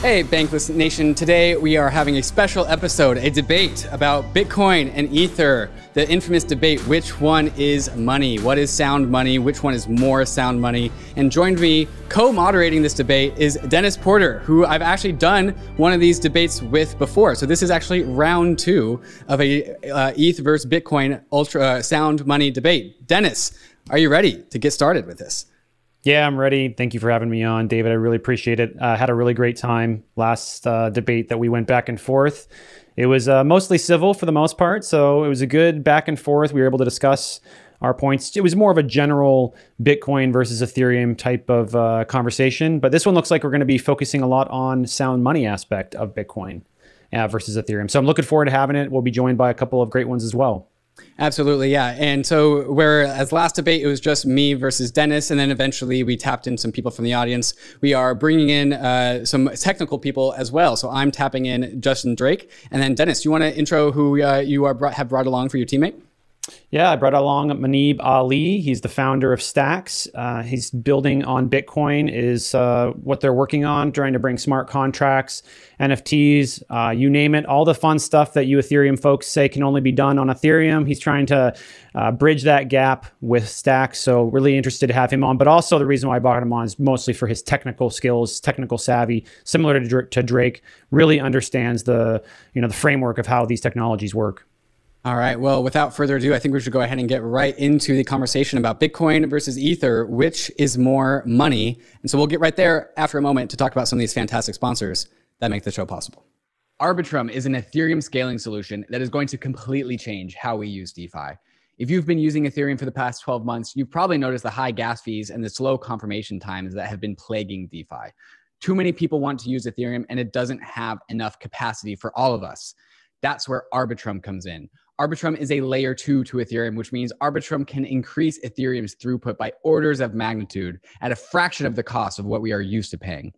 Hey, Bankless Nation. Today we are having a special episode, a debate about Bitcoin and Ether. The infamous debate which one is money? What is sound money? Which one is more sound money? And joined me co moderating this debate is Dennis Porter, who I've actually done one of these debates with before. So this is actually round two of a uh, ETH versus Bitcoin ultra uh, sound money debate. Dennis, are you ready to get started with this? Yeah, I'm ready. Thank you for having me on, David. I really appreciate it. I uh, had a really great time last uh, debate that we went back and forth. It was uh, mostly civil for the most part, so it was a good back and forth. We were able to discuss our points. It was more of a general Bitcoin versus Ethereum type of uh, conversation, but this one looks like we're going to be focusing a lot on sound money aspect of Bitcoin uh, versus Ethereum. So I'm looking forward to having it. We'll be joined by a couple of great ones as well. Absolutely, yeah. And so, whereas last debate it was just me versus Dennis, and then eventually we tapped in some people from the audience, we are bringing in uh, some technical people as well. So I'm tapping in Justin Drake, and then Dennis, you want to intro who uh, you are brought, have brought along for your teammate? Yeah, I brought along Muneeb Ali. He's the founder of Stacks. Uh, he's building on Bitcoin, is uh, what they're working on, trying to bring smart contracts, NFTs, uh, you name it, all the fun stuff that you Ethereum folks say can only be done on Ethereum. He's trying to uh, bridge that gap with Stacks. So, really interested to have him on. But also, the reason why I brought him on is mostly for his technical skills, technical savvy, similar to, to Drake. Really understands the you know the framework of how these technologies work. All right. Well, without further ado, I think we should go ahead and get right into the conversation about Bitcoin versus Ether, which is more money. And so we'll get right there after a moment to talk about some of these fantastic sponsors that make the show possible. Arbitrum is an Ethereum scaling solution that is going to completely change how we use DeFi. If you've been using Ethereum for the past 12 months, you've probably noticed the high gas fees and the slow confirmation times that have been plaguing DeFi. Too many people want to use Ethereum and it doesn't have enough capacity for all of us. That's where Arbitrum comes in. Arbitrum is a layer two to Ethereum, which means Arbitrum can increase Ethereum's throughput by orders of magnitude at a fraction of the cost of what we are used to paying.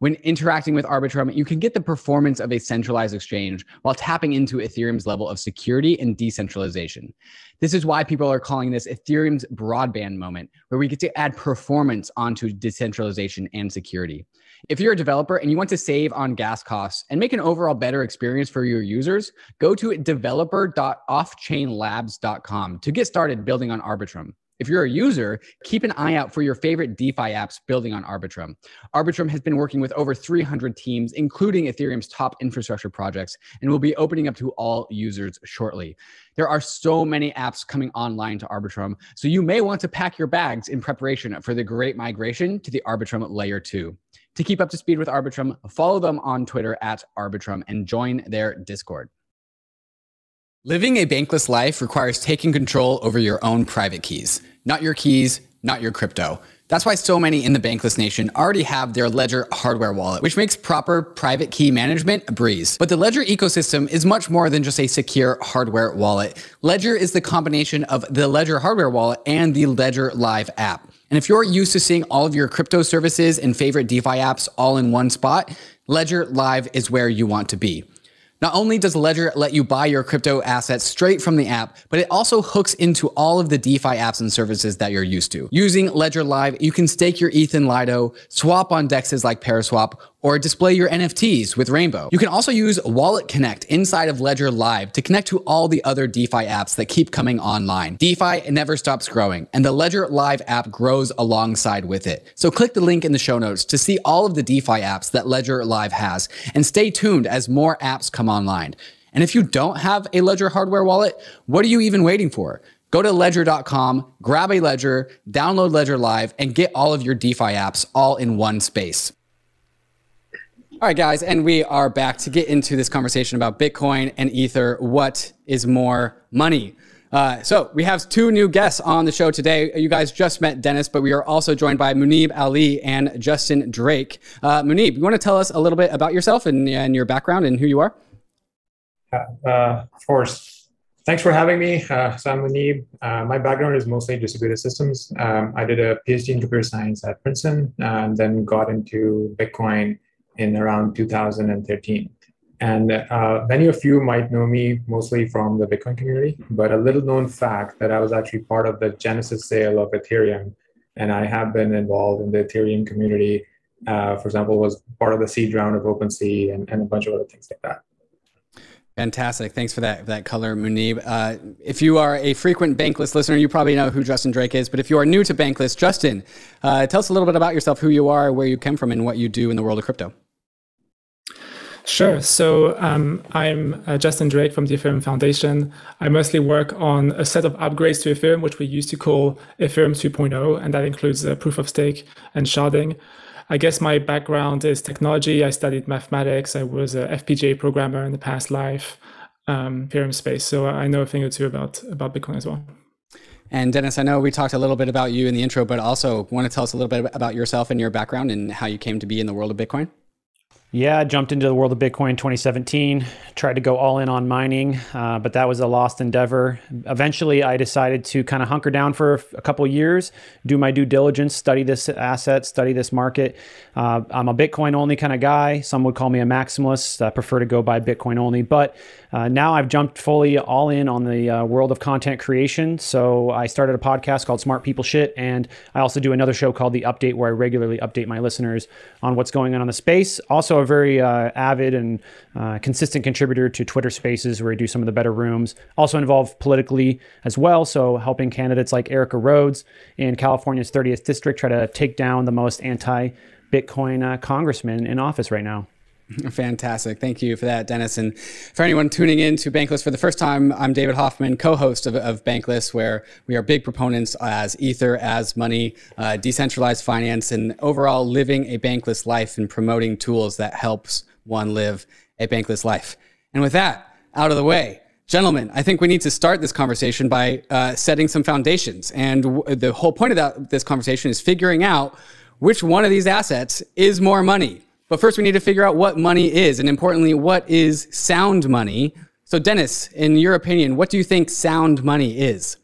When interacting with Arbitrum, you can get the performance of a centralized exchange while tapping into Ethereum's level of security and decentralization. This is why people are calling this Ethereum's broadband moment, where we get to add performance onto decentralization and security. If you're a developer and you want to save on gas costs and make an overall better experience for your users, go to developer.offchainlabs.com to get started building on Arbitrum. If you're a user, keep an eye out for your favorite DeFi apps building on Arbitrum. Arbitrum has been working with over 300 teams, including Ethereum's top infrastructure projects, and will be opening up to all users shortly. There are so many apps coming online to Arbitrum, so you may want to pack your bags in preparation for the great migration to the Arbitrum Layer 2. To keep up to speed with Arbitrum, follow them on Twitter at Arbitrum and join their Discord. Living a bankless life requires taking control over your own private keys, not your keys, not your crypto. That's why so many in the Bankless Nation already have their Ledger hardware wallet, which makes proper private key management a breeze. But the Ledger ecosystem is much more than just a secure hardware wallet. Ledger is the combination of the Ledger hardware wallet and the Ledger Live app. And if you're used to seeing all of your crypto services and favorite DeFi apps all in one spot, Ledger Live is where you want to be. Not only does Ledger let you buy your crypto assets straight from the app, but it also hooks into all of the DeFi apps and services that you're used to. Using Ledger Live, you can stake your ETH in Lido, swap on dexes like Paraswap, or display your NFTs with Rainbow. You can also use Wallet Connect inside of Ledger Live to connect to all the other DeFi apps that keep coming online. DeFi never stops growing, and the Ledger Live app grows alongside with it. So click the link in the show notes to see all of the DeFi apps that Ledger Live has, and stay tuned as more apps come online. And if you don't have a Ledger hardware wallet, what are you even waiting for? Go to ledger.com, grab a ledger, download Ledger Live, and get all of your DeFi apps all in one space. All right, guys, and we are back to get into this conversation about Bitcoin and Ether. What is more money? Uh, so we have two new guests on the show today. You guys just met Dennis, but we are also joined by Muneeb Ali and Justin Drake. Uh, Muneeb, you want to tell us a little bit about yourself and, and your background and who you are? Uh, of course. Thanks for having me. Uh, so I'm Muneeb. Uh, my background is mostly distributed systems. Um, I did a PhD in computer science at Princeton and then got into Bitcoin in around 2013. And uh, many of you might know me mostly from the Bitcoin community, but a little known fact that I was actually part of the Genesis sale of Ethereum. And I have been involved in the Ethereum community uh, for example, was part of the seed round of OpenSea and, and a bunch of other things like that. Fantastic. Thanks for that, that color, Muneeb. Uh, if you are a frequent Bankless listener, you probably know who Justin Drake is. But if you are new to Bankless, Justin, uh, tell us a little bit about yourself, who you are, where you came from, and what you do in the world of crypto. Sure. So um, I'm uh, Justin Drake from the Ethereum Foundation. I mostly work on a set of upgrades to Ethereum, which we used to call Ethereum 2.0, and that includes uh, proof of stake and sharding. I guess my background is technology. I studied mathematics. I was a FPGA programmer in the past life, um, Ethereum space. So I know a thing or two about about Bitcoin as well. And Dennis, I know we talked a little bit about you in the intro, but also want to tell us a little bit about yourself and your background and how you came to be in the world of Bitcoin. Yeah, I jumped into the world of Bitcoin in 2017, tried to go all in on mining, uh, but that was a lost endeavor. Eventually, I decided to kind of hunker down for a couple years, do my due diligence, study this asset, study this market. Uh, I'm a Bitcoin only kind of guy. Some would call me a maximalist. I prefer to go by Bitcoin only, but uh, now I've jumped fully all in on the uh, world of content creation. So I started a podcast called Smart People Shit, and I also do another show called The Update, where I regularly update my listeners on what's going on in the space. Also, a very uh, avid and uh, consistent contributor to Twitter Spaces, where I do some of the better rooms. Also involved politically as well, so helping candidates like Erica Rhodes in California's 30th district try to take down the most anti-Bitcoin uh, congressman in office right now. Fantastic. Thank you for that, Dennis. And for anyone tuning in to Bankless for the first time, I'm David Hoffman, co host of, of, Bankless, where we are big proponents as Ether, as money, uh, decentralized finance, and overall living a bankless life and promoting tools that helps one live a bankless life. And with that out of the way, gentlemen, I think we need to start this conversation by uh, setting some foundations. And w- the whole point of that, this conversation is figuring out which one of these assets is more money but first, we need to figure out what money is, and importantly, what is sound money. So, Dennis, in your opinion, what do you think sound money is?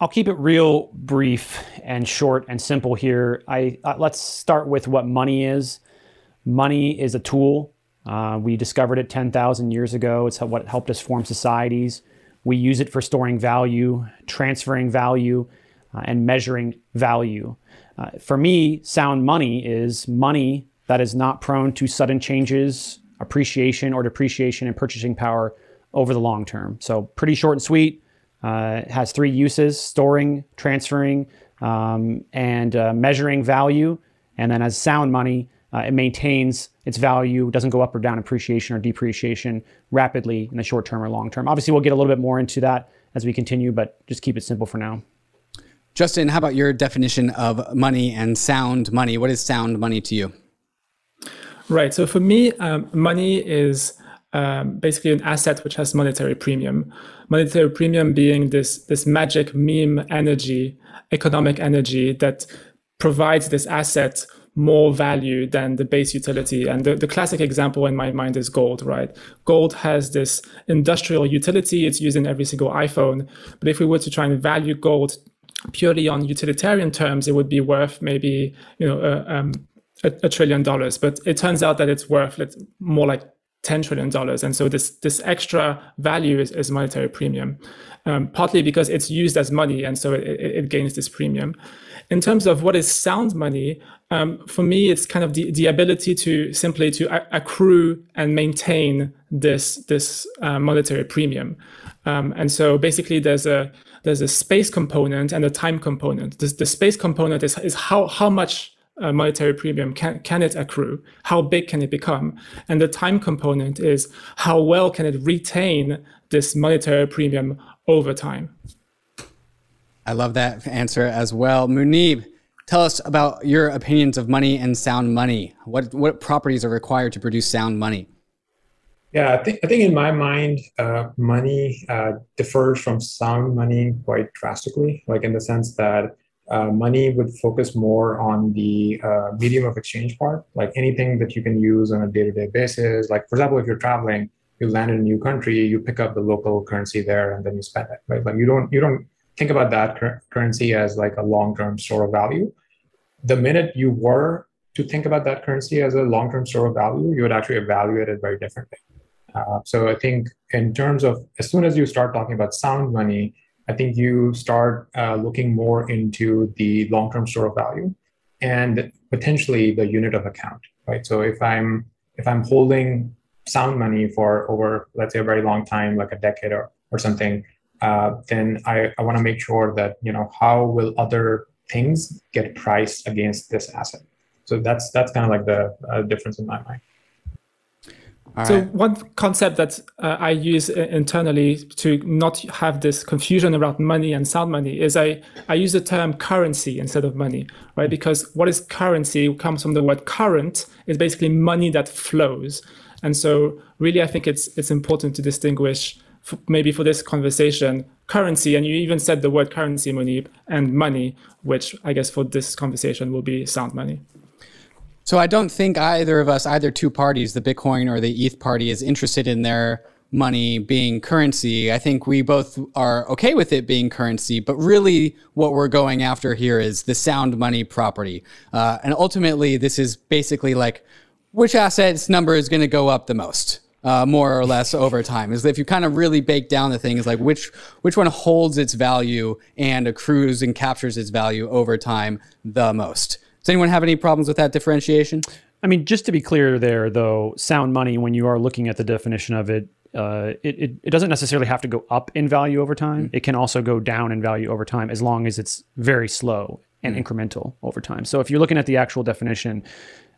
I'll keep it real brief and short and simple here. I uh, let's start with what money is. Money is a tool. Uh, we discovered it 10,000 years ago. It's what helped us form societies. We use it for storing value, transferring value, uh, and measuring value. Uh, for me, sound money is money that is not prone to sudden changes, appreciation or depreciation in purchasing power over the long term. So pretty short and sweet. Uh, it has three uses: storing, transferring, um, and uh, measuring value. And then as sound money, uh, it maintains its value, doesn't go up or down appreciation or depreciation rapidly in the short term or long term. Obviously, we'll get a little bit more into that as we continue, but just keep it simple for now. Justin, how about your definition of money and sound money? What is sound money to you? Right. So for me, um, money is um, basically an asset which has monetary premium. Monetary premium being this this magic meme energy, economic energy that provides this asset more value than the base utility. And the, the classic example in my mind is gold, right? Gold has this industrial utility. It's used in every single iPhone. But if we were to try and value gold purely on utilitarian terms, it would be worth maybe, you know, uh, um, a, a trillion dollars, but it turns out that it's worth more like 10 trillion dollars. And so this this extra value is, is monetary premium um, partly because it's used as money and so it, it, gains this premium. In terms of what is sound money um, for me it's kind of the, the ability to simply to accrue and maintain this this uh, monetary premium. Um, and so basically there's a there's a space component and a time component. The, the space component is, is how how much uh, monetary premium can, can it accrue? How big can it become? And the time component is how well can it retain this monetary premium over time? I love that answer as well. Muneeb, tell us about your opinions of money and sound money. What, what properties are required to produce sound money? Yeah, I think I think in my mind, uh, money uh, differs from sound money quite drastically. Like in the sense that money would focus more on the uh, medium of exchange part, like anything that you can use on a day-to-day basis. Like for example, if you're traveling, you land in a new country, you pick up the local currency there, and then you spend it. Right? Like you don't you don't think about that cur- currency as like a long-term store of value. The minute you were to think about that currency as a long-term store of value, you would actually evaluate it very differently. Uh, so I think in terms of as soon as you start talking about sound money, I think you start uh, looking more into the long term store of value. And potentially the unit of account, right? So if I'm if I'm holding sound money for over let's say a very long time, like a decade or or something, uh, then I, I want to make sure that you know how will other things get priced against this asset. So that's that's kind of like the uh, difference in my mind. All so right. one concept that uh, I use internally to not have this confusion around money and sound money is I, I use the term currency instead of money, right? Because what is currency comes from the word current, is basically money that flows. And so really, I think it's it's important to distinguish maybe for this conversation currency, and you even said the word currency, Muneeb, and money, which I guess for this conversation will be sound money. So I don't think either of us, either two parties, the Bitcoin or the ETH party, is interested in their money being currency. I think we both are okay with it being currency, but really what we're going after here is the sound money property. Uh, and ultimately, this is basically like which asset's number is going to go up the most. Uh, more or less over time is if you kind of really bake down the thing is like which which one holds its value and accrues and captures its value over time the most does anyone have any problems with that differentiation? I mean, just to be clear there, though, sound money, when you are looking at the definition of it, uh, it, it, it, doesn't necessarily have to go up in value over time. Mm. It can also go down in value over time as long as it's very slow and mm. incremental over time. So if you're looking at the actual definition,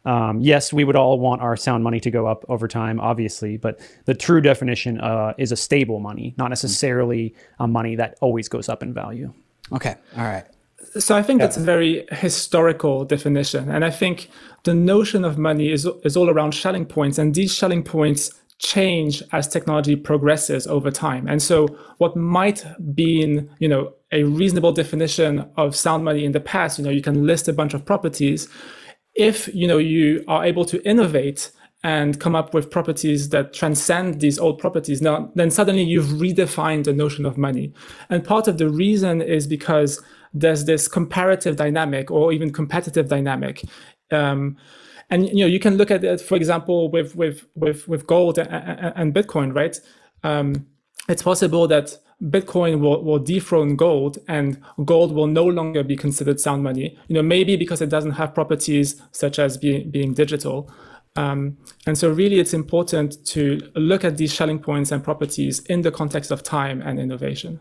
um, yes, we would all want our sound money to go up over time, obviously, but the true definition uh, is a stable money, not necessarily a money that always goes up in value. Okay. All right. So I think yeah. that's a very historical definition. And I think the notion of money is, is all around Schelling points. And these Schelling points change as technology progresses over time. And so what might be you know, a reasonable definition of sound money in the past, you know, you can list a bunch of properties. If, you know, you are able to innovate and come up with properties that transcend these old properties, now then suddenly you've redefined the notion of money. And part of the reason is because there's this comparative dynamic or even competitive dynamic. Um, and you know you can look at it, for example, with with with with gold and, and Bitcoin, right? Um, it's possible that Bitcoin will, will dethrone gold and gold will no longer be considered sound money. You know, maybe because it doesn't have properties such as being, being digital. Um, and so really it's important to look at these Schelling points and properties in the context of time and innovation.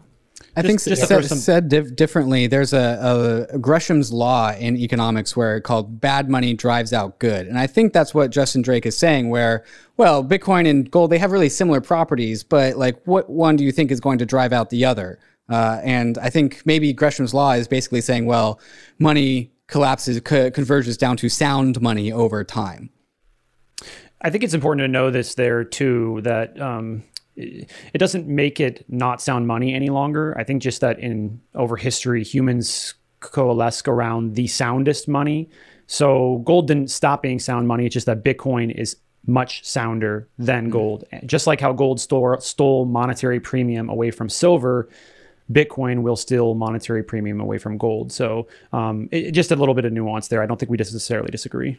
I think just said, said diff- differently. There's a, a, Gresham's law in economics where it called bad money drives out good, and I think that's what Justin Drake is saying. Where well, Bitcoin and gold they have really similar properties, but like what one do you think is going to drive out the other? Uh, and I think maybe Gresham's law is basically saying, well, money collapses co- converges down to sound money over time. I think it's important to know this there too that. Um, it doesn't make it not sound money any longer. I think just that in over history, humans coalesce around the soundest money. So gold didn't stop being sound money. It's just that Bitcoin is much sounder than mm-hmm. gold. Just like how gold stole, stole monetary premium away from silver, Bitcoin will steal monetary premium away from gold. So um, it, just a little bit of nuance there. I don't think we necessarily disagree.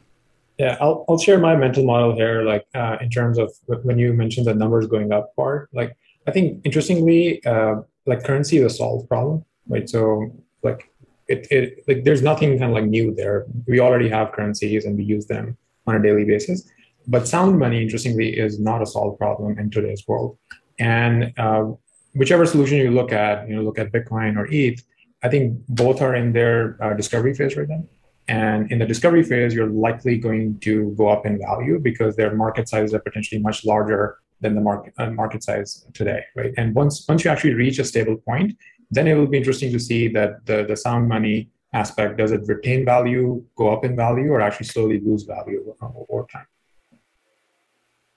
Yeah, I'll, I'll share my mental model here, like uh, in terms of when you mentioned the numbers going up part. Like, I think interestingly, uh, like currency is a solved problem, right? So, like, it, it like there's nothing kind of like new there. We already have currencies and we use them on a daily basis. But sound money, interestingly, is not a solved problem in today's world. And uh, whichever solution you look at, you know, look at Bitcoin or ETH, I think both are in their uh, discovery phase right now. And in the discovery phase, you're likely going to go up in value because their market sizes are potentially much larger than the market uh, market size today, right? And once once you actually reach a stable point, then it will be interesting to see that the the sound money aspect does it retain value, go up in value, or actually slowly lose value over time.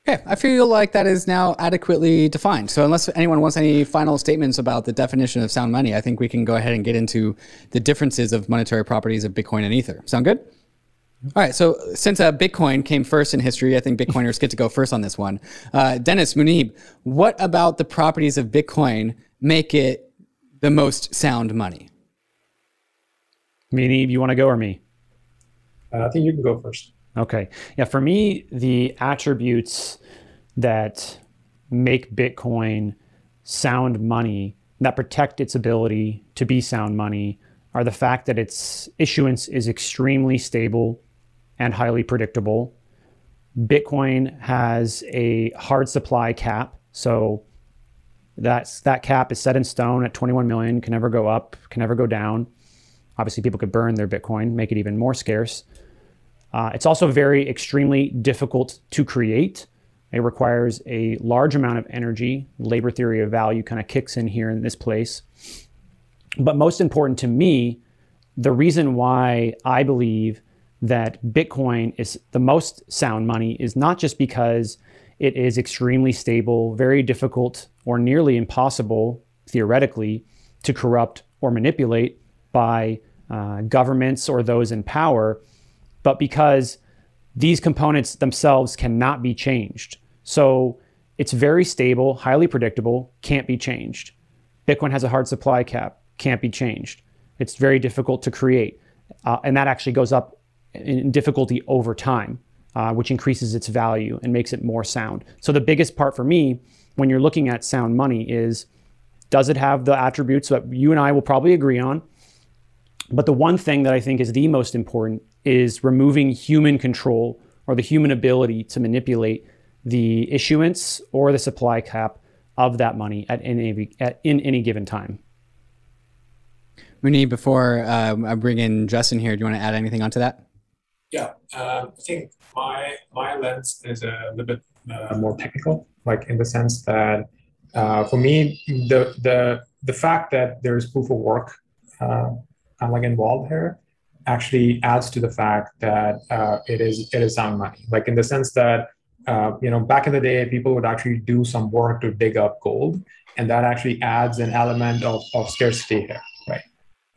Okay, I feel like that is now adequately defined. So, unless anyone wants any final statements about the definition of sound money, I think we can go ahead and get into the differences of monetary properties of Bitcoin and Ether. Sound good? All right. So, since uh, Bitcoin came first in history, I think Bitcoiners get to go first on this one. Uh, Dennis Muneeb, what about the properties of Bitcoin make it the most sound money? Muneeb, you want to go or me? Uh, I think you can go first. Okay. Yeah, for me, the attributes that make Bitcoin sound money, that protect its ability to be sound money, are the fact that its issuance is extremely stable and highly predictable. Bitcoin has a hard supply cap. So that's that cap is set in stone at 21 million, can never go up, can never go down. Obviously, people could burn their Bitcoin, make it even more scarce. Uh, it's also very extremely difficult to create. It requires a large amount of energy. Labor theory of value kind of kicks in here in this place. But most important to me, the reason why I believe that Bitcoin is the most sound money is not just because it is extremely stable, very difficult, or nearly impossible, theoretically, to corrupt or manipulate by uh, governments or those in power, but because these components themselves cannot be changed. So it's very stable, highly predictable, can't be changed. Bitcoin has a hard supply cap, can't be changed. It's very difficult to create. Uh, and that actually goes up in difficulty over time, uh, which increases its value and makes it more sound. So the biggest part for me when you're looking at sound money is does it have the attributes that you and I will probably agree on? But the one thing that I think is the most important is removing human control or the human ability to manipulate the issuance or the supply cap of that money at any, at, in any given time. Muni, before uh, I bring in Justin here, do you want to add anything onto that? Yeah, uh, I think my my lens is a little bit uh, more technical, like in the sense that uh, for me, the the the fact that there's proof of work uh, kind of like involved here actually adds to the fact that uh, it is it is sound money. Like in the sense that uh, you know back in the day, people would actually do some work to dig up gold, and that actually adds an element of, of scarcity here, right?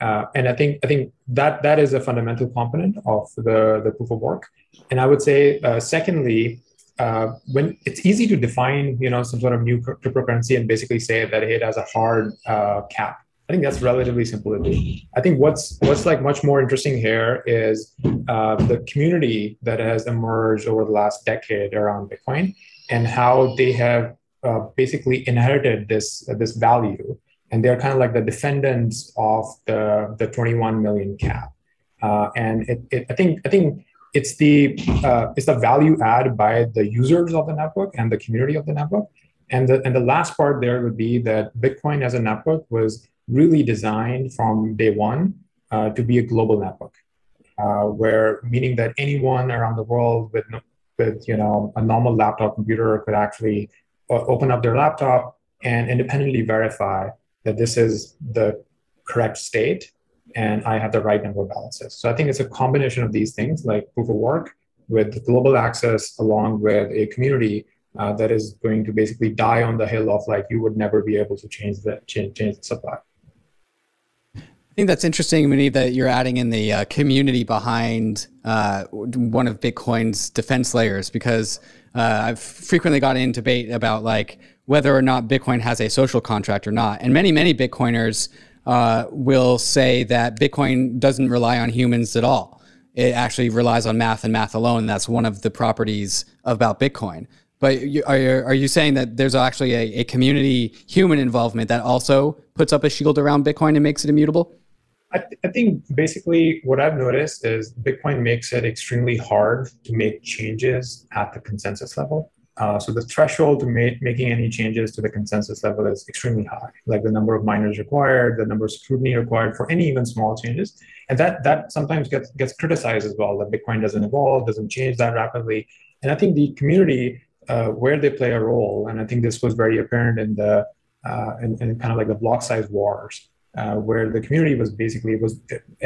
Uh, and I think I think that that is a fundamental component of the the proof of work. And I would say, uh, secondly, uh, when it's easy to define, you know, some sort of new cryptocurrency and basically say that it has a hard uh, cap. I think that's relatively simple to do. I think what's what's like much more interesting here is uh, the community that has emerged over the last decade around Bitcoin and how they have uh, basically inherited this this value, and they're kind of like the defendants of the the 21 million cap. Uh, and it, it, I think I think it's the uh, it's the value add by the users of the network and the community of the network. And the and the last part there would be that Bitcoin as a network was really designed from day one uh, to be a global network, uh, where meaning that anyone around the world with with you know a normal laptop computer could actually uh, open up their laptop and independently verify that this is the correct state and I have the right number of balances. So I think it's a combination of these things like proof of work with global access along with a community uh, that is going to basically die on the hill of like you would never be able to change the change, change the supply. I think that's interesting, Muneeb, that you're adding in the uh, community behind uh, one of Bitcoin's defense layers, because uh, I've frequently got in debate about like whether or not Bitcoin has a social contract or not, and many many Bitcoiners uh, will say that Bitcoin doesn't rely on humans at all. It actually relies on math and math alone. That's one of the properties about Bitcoin. But you, are, you, are you saying that there's actually a, a community human involvement that also puts up a shield around Bitcoin and makes it immutable? I, th- I, think basically what I've noticed is Bitcoin makes it extremely hard to make changes at the consensus level. Uh, so the threshold to make, making any changes to the consensus level is extremely high, like the number of miners required, the number of scrutiny required for any even small changes. And that that sometimes gets gets criticized as well, that Bitcoin doesn't evolve, doesn't change that rapidly. And I think the community uh, where they play a role, and I think this was very apparent in the uh, in, in kind of like the block size wars, uh, where the community was basically was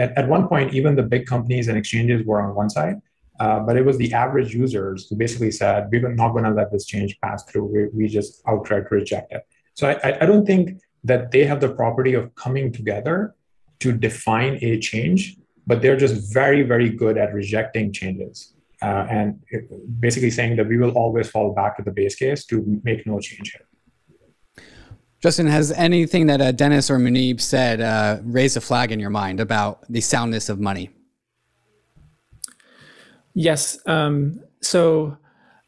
at, at one point even the big companies and exchanges were on one side uh, but it was the average users who basically said, we're not going to let this change pass through. We, we just outright reject it. So I, I don't think that they have the property of coming together to define a change, but they're just very, very good at rejecting changes. Uh, and basically saying that we will always fall back to the base case to make no change here. Justin, has anything that uh, Dennis or Muneeb said uh, raised a flag in your mind about the soundness of money? Yes. Um, so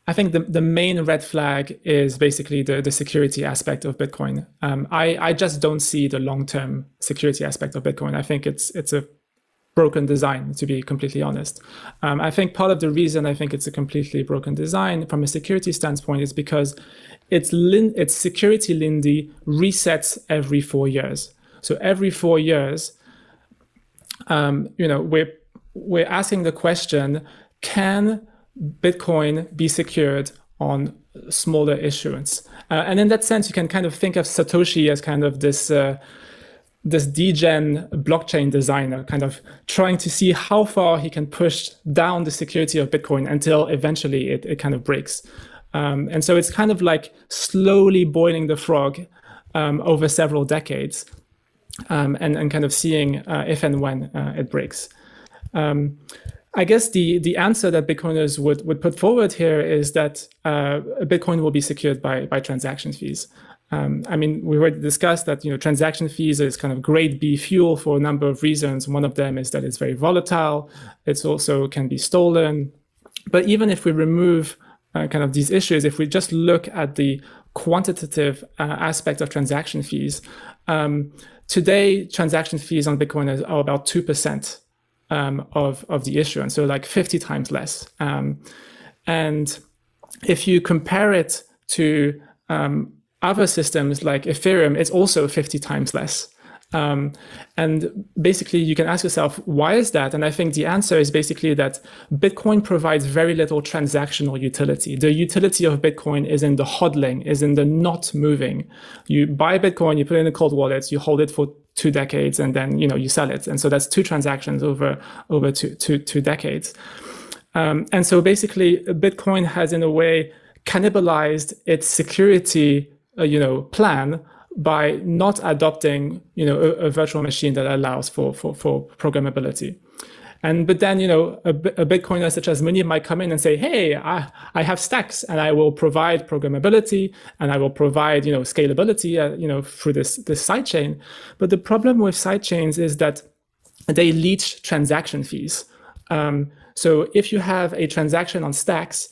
I think the, the main red flag is basically the, the security aspect of Bitcoin. Um, I, I just don't see the long term security aspect of Bitcoin. I think it's it's a broken design, to be completely honest. Um, I think part of the reason I think it's a completely broken design from a security standpoint is because its, lin- its security Lindy resets every four years. So every four years, um, you know, we're, we're asking the question, can Bitcoin be secured on smaller issuance? Uh, and in that sense, you can kind of think of Satoshi as kind of this uh, this degen blockchain designer kind of trying to see how far he can push down the security of bitcoin until eventually it, it kind of breaks um, and so it's kind of like slowly boiling the frog um, over several decades um, and, and kind of seeing uh, if and when uh, it breaks um, I guess the the answer that Bitcoiners would would put forward here is that uh, Bitcoin will be secured by by transaction fees. Um, I mean, we already discussed that you know transaction fees is kind of grade B fuel for a number of reasons. One of them is that it's very volatile. It's also can be stolen. But even if we remove uh, kind of these issues, if we just look at the quantitative uh, aspect of transaction fees, um, today transaction fees on Bitcoin are about two percent um, of of the issuance, so like fifty times less. Um, and if you compare it to um, other systems like Ethereum, it's also 50 times less. Um, and basically, you can ask yourself, why is that? And I think the answer is basically that Bitcoin provides very little transactional utility. The utility of Bitcoin is in the hodling, is in the not moving. You buy Bitcoin, you put it in a cold wallet, you hold it for two decades, and then you know you sell it. And so that's two transactions over over two, two, two decades. Um, and so basically, Bitcoin has in a way cannibalized its security uh, you know, plan by not adopting, you know, a, a, virtual machine that allows for, for, for programmability. And but then you know a, a Bitcoiner such as Muneeb might come in and say, "Hey, I, I have stacks, and I will provide programmability, and I will provide you know scalability, uh, you know through this this sidechain." But the problem with sidechains is that they leech transaction fees. Um, so if you have a transaction on stacks,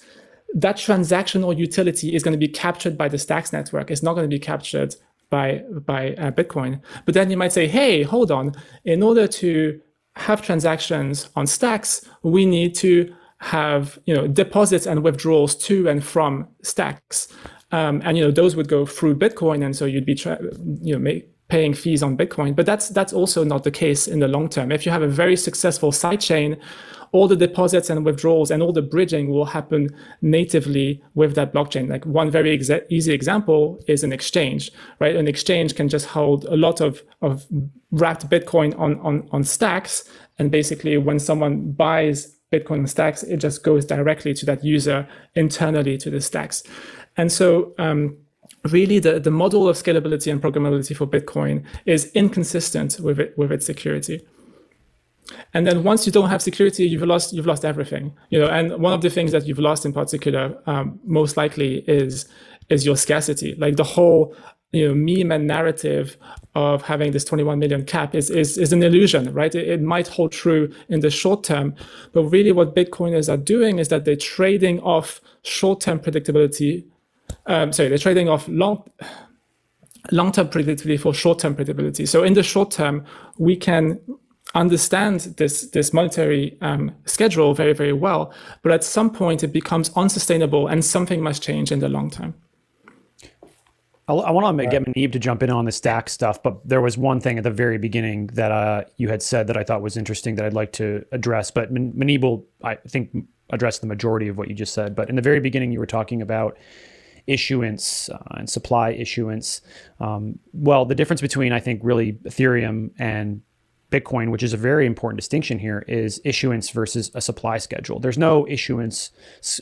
that transactional utility is going to be captured by the Stacks network. It's not going to be captured by by uh, Bitcoin. But then you might say, hey, hold on. In order to have transactions on Stacks, we need to have you know deposits and withdrawals to and from Stacks. Um, and you know those would go through Bitcoin, and so you'd be tra- you know make, paying fees on Bitcoin. But that's that's also not the case in the long term. If you have a very successful sidechain all the deposits and withdrawals and all the bridging will happen natively with that blockchain. Like one very exa- easy example is an exchange, right? An exchange can just hold a lot of, of wrapped Bitcoin on, on, on stacks. And basically when someone buys Bitcoin on stacks, it just goes directly to that user internally to the stacks. And so, um, really the, the model of scalability and programmability for Bitcoin is inconsistent with it, with its security. And then once you don't have security, you've lost you've lost everything. You know, and one of the things that you've lost in particular, um, most likely, is is your scarcity. Like the whole you know meme and narrative of having this 21 million cap is is, is an illusion, right? It, it might hold true in the short term, but really what Bitcoiners are doing is that they're trading off short-term predictability. Um, sorry, they're trading off long long-term predictability for short-term predictability. So in the short term, we can understand this this monetary um, schedule very very well but at some point it becomes unsustainable and something must change in the long term I, I want to get Muneeb to jump in on the stack stuff, but there was one thing at the very beginning that uh, you had said that I thought was interesting that I'd like to address. But Muneeb will, I think, address the majority of what you just said. But in the very beginning, you were talking about issuance uh, and supply issuance. Um, well, the difference between I think really Ethereum and Bitcoin, which is a very important distinction here, is issuance versus a supply schedule. There's no issuance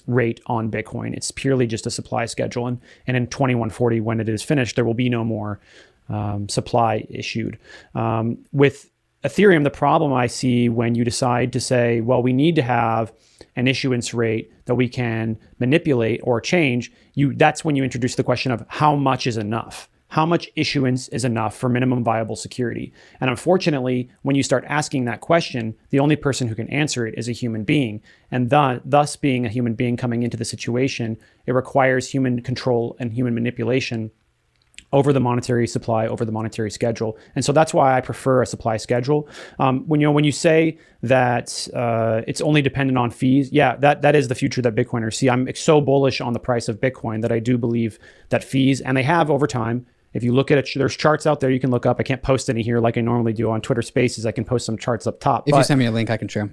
rate on Bitcoin. It's purely just a supply schedule. And, and in 2140, when it is finished, there will be no more um, supply issued. Um, with Ethereum, the problem I see when you decide to say, well, we need to have an issuance rate that we can manipulate or change, you that's when you introduce the question of how much is enough how much issuance is enough for minimum viable security? And unfortunately, when you start asking that question, the only person who can answer it is a human being. And th- thus, being a human being coming into the situation, it requires human control and human manipulation over the monetary supply, over the monetary schedule. And so that's why I prefer a supply schedule. Um, when you know when you say that uh, it's only dependent on fees, yeah, that that is the future that Bitcoiners see. I'm so bullish on the price of Bitcoin that I do believe that fees, and they have over time. If you look at it, there's charts out there you can look up. I can't post any here like I normally do on Twitter Spaces. I can post some charts up top. If but, you send me a link, I can share.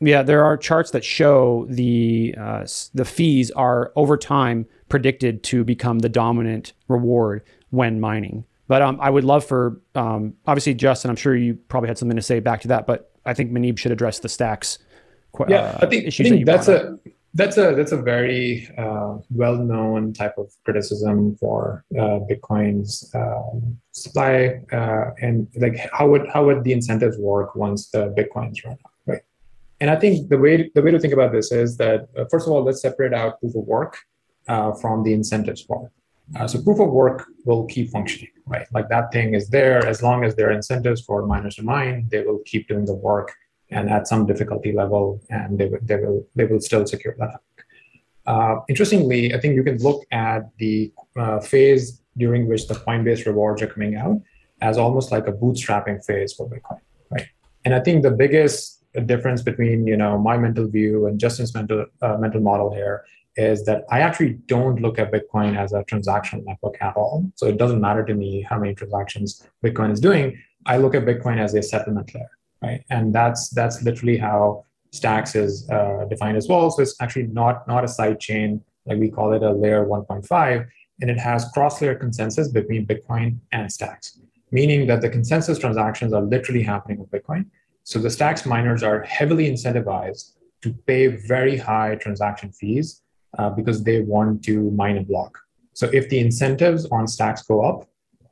Yeah, there are charts that show the uh, the fees are over time predicted to become the dominant reward when mining. But um, I would love for um, obviously Justin. I'm sure you probably had something to say back to that, but I think Muneeb should address the stacks. Uh, yeah, I think, I think that that's a that's a that's a very uh, well-known type of criticism for uh, Bitcoin's um, supply uh, and like how would how would the incentives work once the Bitcoins run out, right? And I think the way the way to think about this is that uh, first of all, let's separate out proof of work uh, from the incentives part. Uh, so proof of work will keep functioning, right? Like that thing is there as long as there are incentives for miners to mine, they will keep doing the work and at some difficulty level, and they they will they will still secure that. Uh, interestingly, I think you can look at the uh, phase during which the Coinbase rewards are coming out as almost like a bootstrapping phase for Bitcoin, right? And I think the biggest difference between you know my mental view and Justin's mental uh, mental model here is that I actually don't look at Bitcoin as a transactional network at all. So it doesn't matter to me how many transactions Bitcoin is doing. I look at Bitcoin as a settlement layer, right? And that's that's literally how Stacks is uh, defined as well. So it's actually not not a side chain like we call it a layer 1.5, and it has cross-layer consensus between Bitcoin and Stacks, meaning that the consensus transactions are literally happening with Bitcoin. So the Stacks miners are heavily incentivized to pay very high transaction fees uh, because they want to mine a block. So if the incentives on stacks go up,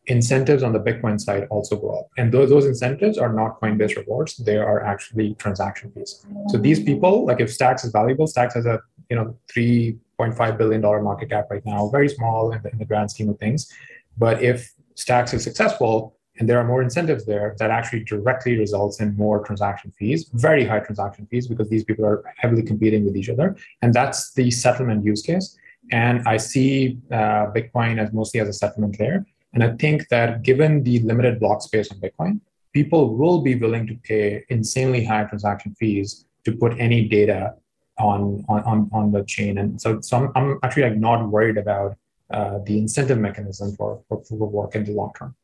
incentives on the Bitcoin side also go up. And those, those incentives are not Coinbase rewards, they are actually transaction fees. So these people, like if Stacks is valuable, Stacks has a you know $3.5 billion market cap right now, very small in the, in the grand scheme of things. But if Stacks is successful, and there are more incentives there that actually directly results in more transaction fees very high transaction fees because these people are heavily competing with each other and that's the settlement use case and i see uh, bitcoin as mostly as a settlement layer and i think that given the limited block space on bitcoin people will be willing to pay insanely high transaction fees to put any data on on, on the chain and so, so I'm, I'm actually like not worried about uh, the incentive mechanism for, for proof of work in the long term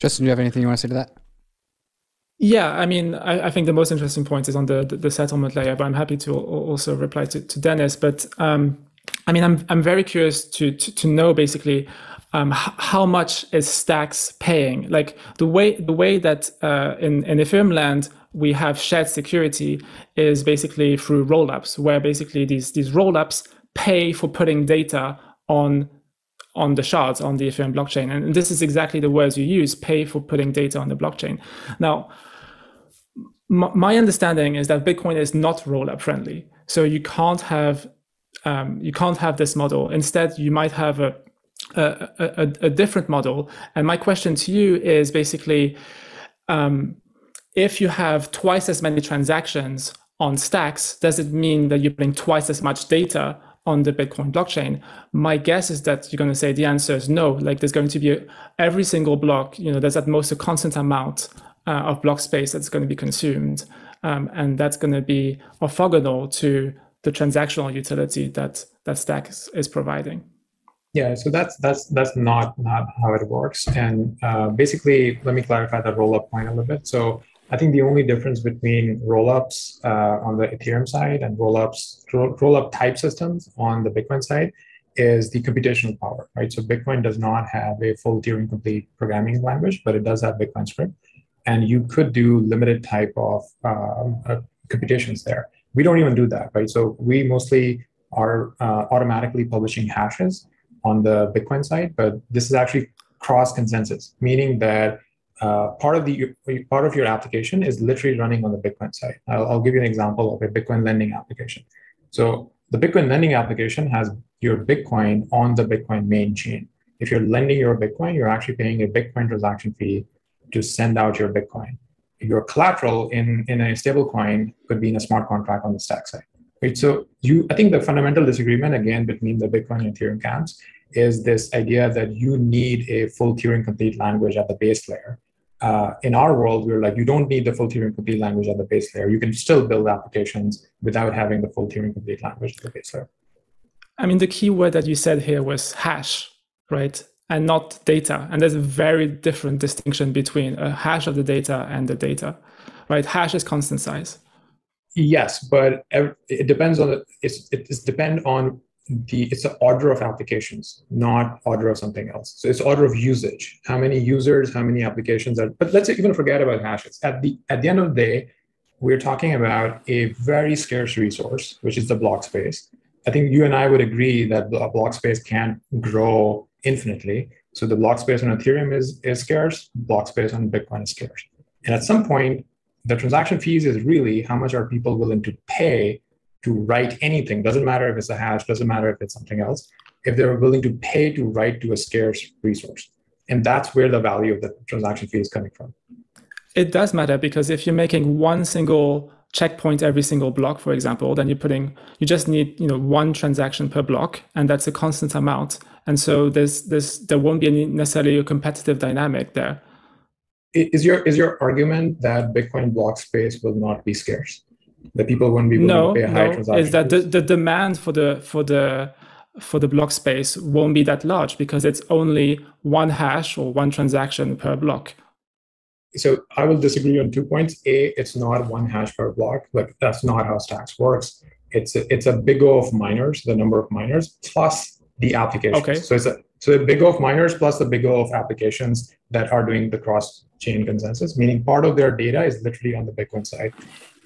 Justin, do you have anything you want to say to that? Yeah, I mean, I, I think the most interesting point is on the, the, the settlement layer, but I'm happy to also reply to, to Dennis. But um, I mean, I'm I'm very curious to to, to know basically um, how much is Stacks paying? Like the way the way that uh, in in Ethereum land we have shared security is basically through rollups, where basically these these rollups pay for putting data on on the shards on the Ethereum blockchain. And this is exactly the words you use, pay for putting data on the blockchain. Now, my understanding is that Bitcoin is not rollup friendly. So you can't have um, you can't have this model. Instead, you might have a, a, a, different model. And my question to you is basically, um, if you have twice as many transactions on stacks, does it mean that you're putting twice as much data on the Bitcoin blockchain? My guess is that you're going to say the answer is no. Like there's going to be a, every single block, you know, there's at most a constant amount uh, of block space that's going to be consumed. Um, and that's going to be orthogonal to the transactional utility that that stack is, is providing. Yeah, so that's that's that's not not how it works. And uh, basically, let me clarify that roll up point a little bit. So I think the only difference between rollups uh, on the Ethereum side and rollups rollup type systems on the Bitcoin side is the computational power, right? So Bitcoin does not have a full Turing complete programming language, but it does have Bitcoin script, and you could do limited type of um, uh, computations there. We don't even do that, right? So we mostly are uh, automatically publishing hashes on the Bitcoin side, but this is actually cross consensus, meaning that uh, part of the part of your application is literally running on the Bitcoin side. I'll, I'll, give you an example of a Bitcoin lending application. So the Bitcoin lending application has your Bitcoin on the Bitcoin main chain. If you're lending your Bitcoin, you're actually paying a Bitcoin transaction fee to send out your Bitcoin. Your collateral in, in a stable coin could be in a smart contract on the stack side. Right. So you, I think the fundamental disagreement again between the Bitcoin and Ethereum camps is this idea that you need a full Turing complete language at the base layer. Uh, in our world, we're like, you don't need the full Turing complete language at the base layer. You can still build applications without having the full Turing complete language at the base layer. I mean, the key word that you said here was hash, right? And not data. And there's a very different distinction between a hash of the data and the data, right? Hash is constant size. Yes, but it depends on the, it's, it's depend on the it's the order of applications, not order of something else. So it's order of usage. How many users, how many applications are, but let's even forget about hashes. At the at the end of the day, we're talking about a very scarce resource, which is the block space. I think you and I would agree that block space can't grow infinitely. So the block space on Ethereum is, is scarce, block space on Bitcoin is scarce. And at some point, the transaction fees is really how much are people willing to pay to write anything. Doesn't matter if it's a hash doesn't matter if it's something else. If they're willing to pay to write to a scarce resource. And that's where the value of the transaction fee is coming from. It does matter because if you're making one single checkpoint every single block for example then you're putting you just need you know one transaction per block and that's a constant amount. And so there's there's there won't be any necessarily a competitive dynamic there is your is your argument that bitcoin block space will not be scarce that people won't be willing no, to pay a high no, transaction is that the, the demand for the for the for the block space won't be that large because it's only one hash or one transaction per block. So I will disagree on two points. A, it's not one hash per block. Like that's not how Stacks works. It's a, it's a big O of miners, the number of miners plus the applications. Okay. So it's a so the big O of miners plus the big O of applications that are doing the cross chain consensus, meaning part of their data is literally on the Bitcoin side.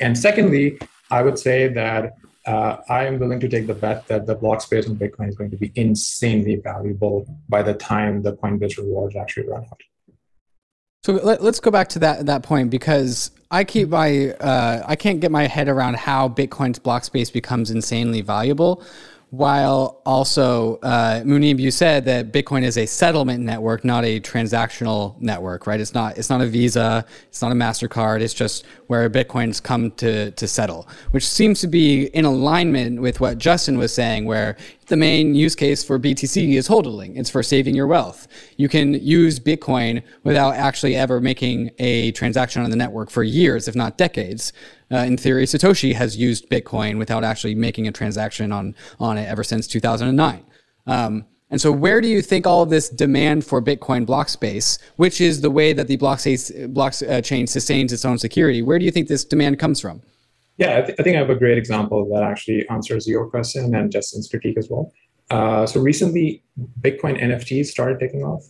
And secondly, I would say that uh, I am willing to take the bet that the block space on Bitcoin is going to be insanely valuable by the time the Coinbase rewards actually run out. So let, us go back to that that point because I keep my uh, I can't get my head around how Bitcoin's block space becomes insanely valuable while also uh, Muneeb, you said that Bitcoin is a settlement network, not a transactional network, right? It's not it's not a Visa, it's not a Mastercard. It's just where Bitcoins come to to settle, which seems to be in alignment with what Justin was saying, where the main use case for BTC is hodling. It's for saving your wealth. You can use Bitcoin without actually ever making a transaction on the network for years, if not decades. Uh, in theory, Satoshi has used Bitcoin without actually making a transaction on, on it ever since 2009. Um, and so, where do you think all of this demand for Bitcoin block space, which is the way that the block, block uh, chain sustains its own security, where do you think this demand comes from? Yeah, I, th- I, think I have a great example that actually answers your question and Justin's critique as well. Uh, so recently, Bitcoin NFTs started taking off.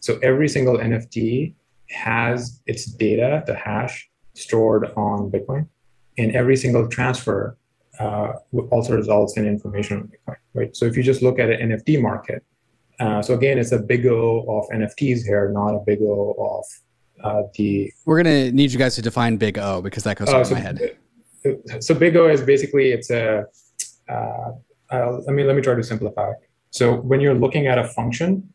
So every single NFT has its data, the hash, stored on Bitcoin, and every single transfer uh, also results in information on Bitcoin, right? So if you just look at an NFT market, uh, so again, it's a big O of NFTs here, not a big O of uh, the. We're gonna need you guys to define big O because that goes uh, so, my head so big O is basically it's a. Uh, I mean, let me try to simplify. So when you're looking at a function,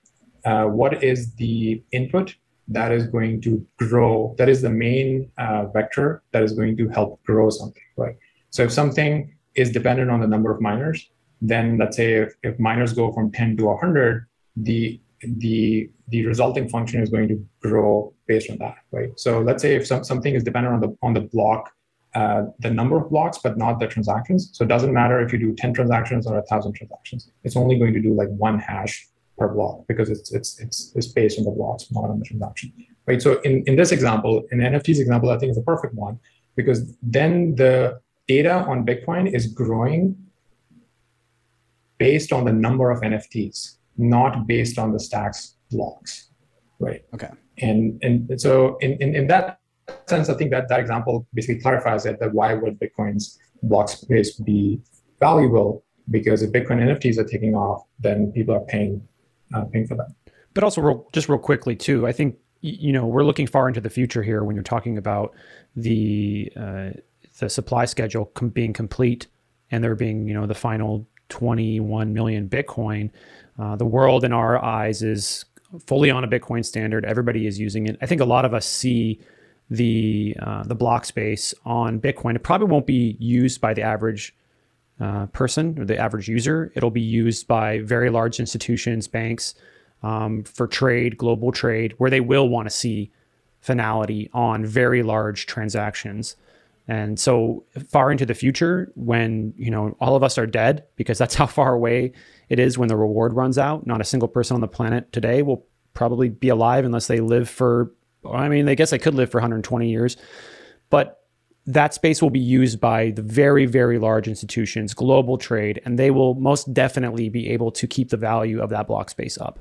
uh, what is the input that is going to grow? That is the main uh, vector that is going to help grow something, right? So if something is dependent on the number of miners, then let's say if, if miners go from 10 to 100, the the the resulting function is going to grow based on that, right? So let's say if some, something is dependent on the on the block uh, the number of blocks, but not the transactions. So it doesn't matter if you do 10 transactions or a thousand transactions. It's only going to do like one hash per block because it's it's it's, it's based on the blocks, not on the transaction. Right. So in, in this example, in NFT's example, I think is a perfect one because then the data on Bitcoin is growing based on the number of NFTs, not based on the stacks blocks. Right. Okay. And and so in, in, in that sense, I think that that example basically clarifies it that why would Bitcoin's block space be valuable? Because if Bitcoin NFTs are taking off, then people are paying uh, that. But also, real, just real quickly too, I think you know we're looking far into the future here when you're talking about the uh, the supply schedule com- being complete and there being you know the final 21 million Bitcoin. Uh, the world in our eyes is fully on a Bitcoin standard. Everybody is using it. I think a lot of us see the uh, the block space on Bitcoin. It probably won't be used by the average uh, person or the average user. It'll be used by very large institutions, banks, um, for trade, global trade, where they will want to see finality on very large transactions. And so far into the future, when you know all of us are dead, because that's how far away it is when the reward runs out. Not a single person on the planet today will probably be alive unless they live for. I mean, I guess they could live for 120 years, but that space will be used by the very, very large institutions, global trade, and they will most definitely be able to keep the value of that block space up.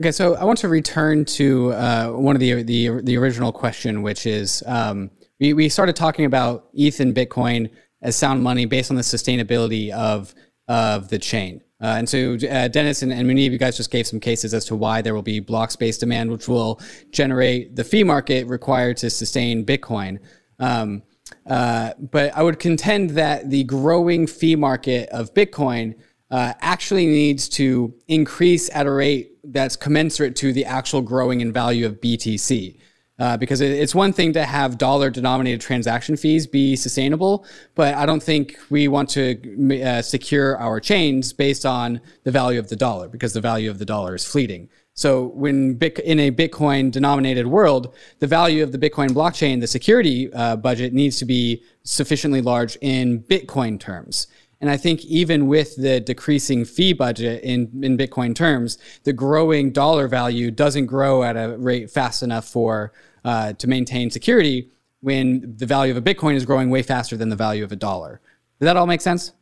Okay, so I want to return to uh, one of the, the the original question, which is um, we we started talking about ETH and Bitcoin as sound money based on the sustainability of of the chain. Uh, and so uh, Dennis and, and Muneeb, you guys just gave some cases as to why there will be block space demand, which will generate the fee market required to sustain Bitcoin. Um, uh, but I would contend that the growing fee market of Bitcoin uh, actually needs to increase at a rate that's commensurate to the actual growing in value of BTC. Uh, because it's one thing to have dollar denominated transaction fees be sustainable, but I don't think we want to uh, secure our chains based on the value of the dollar because the value of the dollar is fleeting. So when in a Bitcoin denominated world, the value of the Bitcoin blockchain, the security uh, budget needs to be sufficiently large in Bitcoin terms. And I think even with the decreasing fee budget in, in Bitcoin terms, the growing dollar value doesn't grow at a rate fast enough for uh, to maintain security when the value of a Bitcoin is growing way faster than the value of a dollar. Does that all make sense?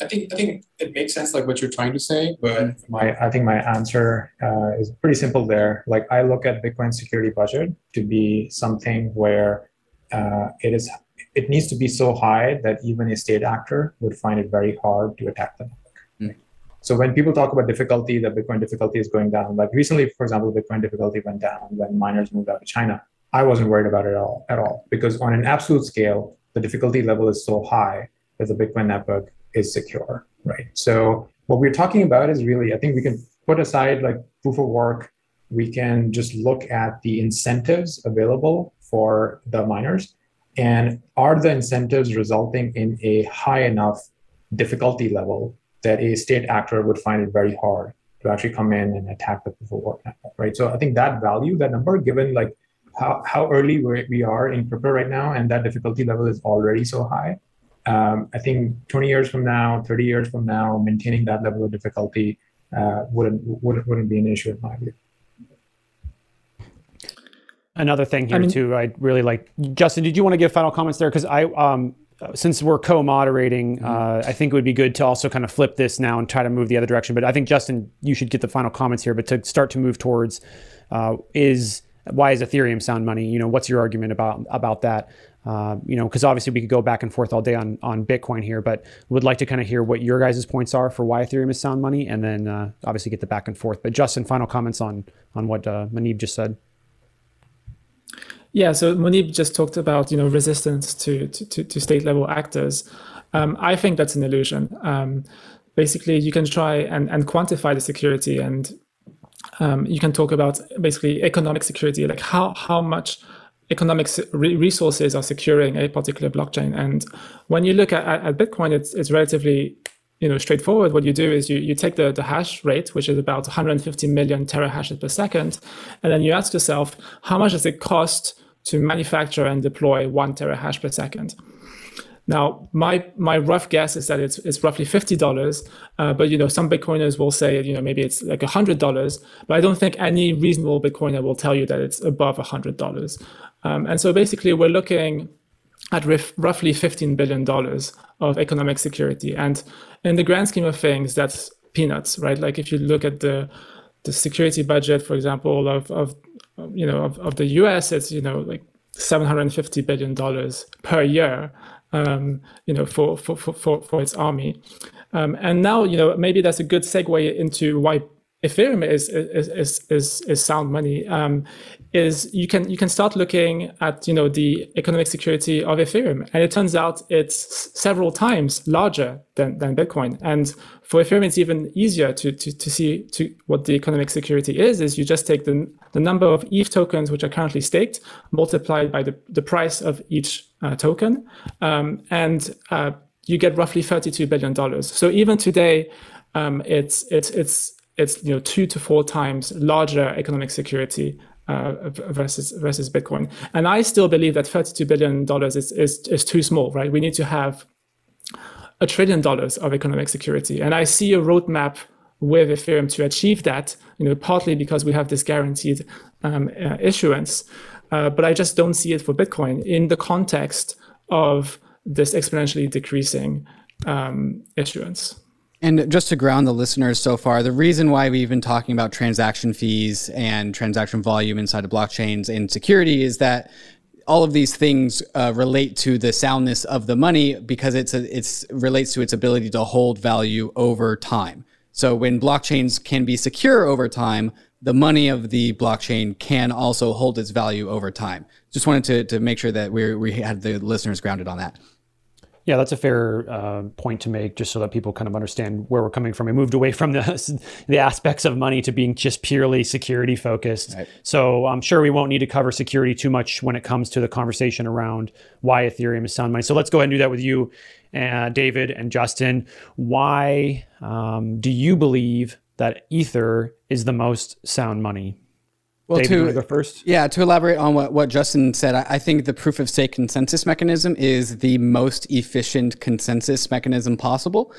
I think I think it makes sense, like what you're trying to say. But my I think my answer uh, is pretty simple there. Like I look at Bitcoin security budget to be something where uh, it is it needs to be so high that even a state actor would find it very hard to attack the network. Mm. So when people talk about difficulty, that Bitcoin difficulty is going down. Like recently, for example, Bitcoin difficulty went down when miners moved out of China. I wasn't worried about it at all, at all because on an absolute scale, the difficulty level is so high that the Bitcoin network is secure, right? So what we're talking about is really, I think we can put aside like proof of work. We can just look at the incentives available for the miners and are the incentives resulting in a high enough difficulty level that a state actor would find it very hard to actually come in and attack the proof of work network, right? So I think that value, that number, given like how, how early we are in crypto right now, and that difficulty level is already so high, um, I think 20 years from now, 30 years from now, maintaining that level of difficulty uh, wouldn't, wouldn't wouldn't be an issue in my view. Another thing here I mean, too, I'd really like Justin. Did you want to give final comments there? Because I, um, since we're co-moderating, mm-hmm. uh, I think it would be good to also kind of flip this now and try to move the other direction. But I think Justin, you should get the final comments here. But to start to move towards, uh, is why is Ethereum sound money? You know, what's your argument about about that? Uh, you know, because obviously we could go back and forth all day on on Bitcoin here, but would like to kind of hear what your guys' points are for why Ethereum is sound money, and then uh, obviously get the back and forth. But Justin, final comments on on what uh, Muneeb just said. Yeah, so Muneeb just talked about you know resistance to to, to state level actors. Um, I think that's an illusion. Um, basically, you can try and, and quantify the security, and um, you can talk about basically economic security, like how how much economic resources are securing a particular blockchain. And when you look at, at Bitcoin, it's it's relatively you know straightforward what you do is you, you take the, the hash rate which is about 150 million terahashes per second and then you ask yourself how much does it cost to manufacture and deploy one terahash per second. Now, my my rough guess is that it's it's roughly fifty dollars, uh, but you know some Bitcoiners will say you know maybe it's like hundred dollars, but I don't think any reasonable Bitcoiner will tell you that it's above hundred dollars. Um, and so basically, we're looking at roughly fifteen billion dollars of economic security, and in the grand scheme of things, that's peanuts, right? Like if you look at the the security budget, for example, of of you know, of, of the US, it's, you know, like 750 billion dollars per year, um, you know, for, for, for, for, its army. Um, and now, you know, maybe that's a good segue into why Ethereum is is is is, is sound money. Um, is you can you can start looking at you know the economic security of Ethereum, and it turns out it's several times larger than, than Bitcoin. And for Ethereum, it's even easier to, to to see to what the economic security is. Is you just take the the number of ETH tokens which are currently staked multiplied by the the price of each uh, token, um, and uh, you get roughly thirty two billion dollars. So even today, um, it's it's it's it's you know two to four times larger economic security uh, versus versus Bitcoin. And I still believe that thirty-two billion dollars is, is is too small. Right? We need to have a trillion dollars of economic security. And I see a roadmap with Ethereum to achieve that. You know, partly because we have this guaranteed um, uh, issuance, uh, but I just don't see it for Bitcoin in the context of this exponentially decreasing um, issuance. And just to ground the listeners so far, the reason why we've been talking about transaction fees and transaction volume inside of blockchains and security is that all of these things uh, relate to the soundness of the money because it's a, it's relates to its ability to hold value over time. So when blockchains can be secure over time, the money of the blockchain can also hold its value over time. Just wanted to, to make sure that we we had the listeners grounded on that. Yeah, that's a fair uh, point to make, just so that people kind of understand where we're coming from. We moved away from the the aspects of money to being just purely security focused. Right. So I'm sure we won't need to cover security too much when it comes to the conversation around why Ethereum is sound money. So let's go ahead and do that with you, uh, David and Justin. Why um, do you believe that Ether is the most sound money? Well, David, to first, yeah, to elaborate on what, what Justin said, I, I, think the proof of stake consensus mechanism is the most efficient consensus mechanism possible.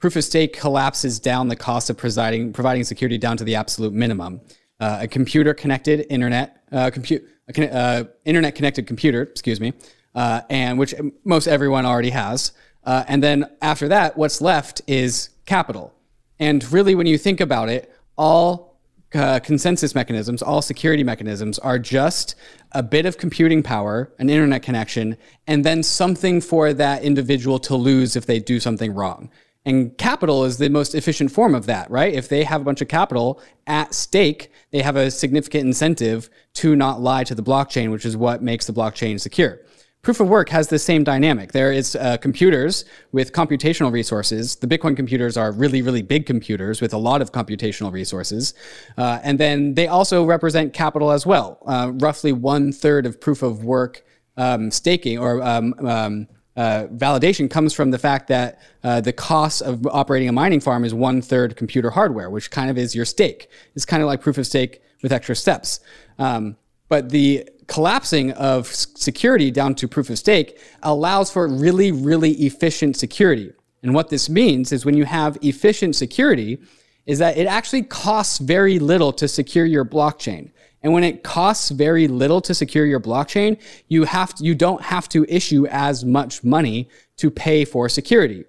Proof of stake collapses down the cost of providing providing security down to the absolute minimum. Uh, a computer connected internet, uh, compute, uh, internet connected computer, excuse me, uh, and which most everyone already has. Uh, and then after that, what's left is capital. And really, when you think about it, all uh, consensus mechanisms, all security mechanisms are just a bit of computing power, an internet connection, and then something for that individual to lose if they do something wrong. And capital is the most efficient form of that, right? If they have a bunch of capital at stake, they have a significant incentive to not lie to the blockchain, which is what makes the blockchain secure. Proof of work has the same dynamic. There is uh, computers with computational resources. The Bitcoin computers are really, really big computers with a lot of computational resources. Uh, and then they also represent capital as well. Uh, roughly one third of proof of work um, staking or um, um, uh, validation comes from the fact that uh, the cost of operating a mining farm is one third computer hardware, which kind of is your stake. It's kind of like proof of stake with extra steps. Um, but the collapsing of security down to proof of stake allows for really, really efficient security. And what this means is when you have efficient security, is that it actually costs very little to secure your blockchain. And when it costs very little to secure your blockchain, you have to, you don't have to issue as much money to pay for security.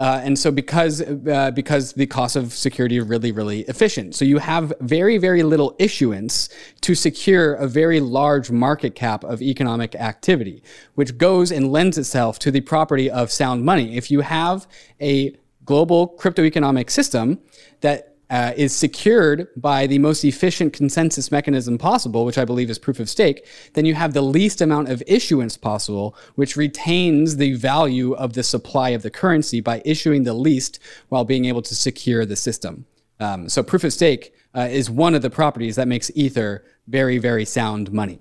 Uh, and so because uh, because the cost of security is really really efficient, so you have very very little issuance to secure a very large market cap of economic activity, which goes and lends itself to the property of sound money. If you have a global crypto economic system that uh, is secured by the most efficient consensus mechanism possible, which I believe is proof of stake, then you have the least amount of issuance possible, which retains the value of the supply of the currency by issuing the least while being able to secure the system. Um, so proof of stake uh, is one of the properties that makes Ether very, very sound money.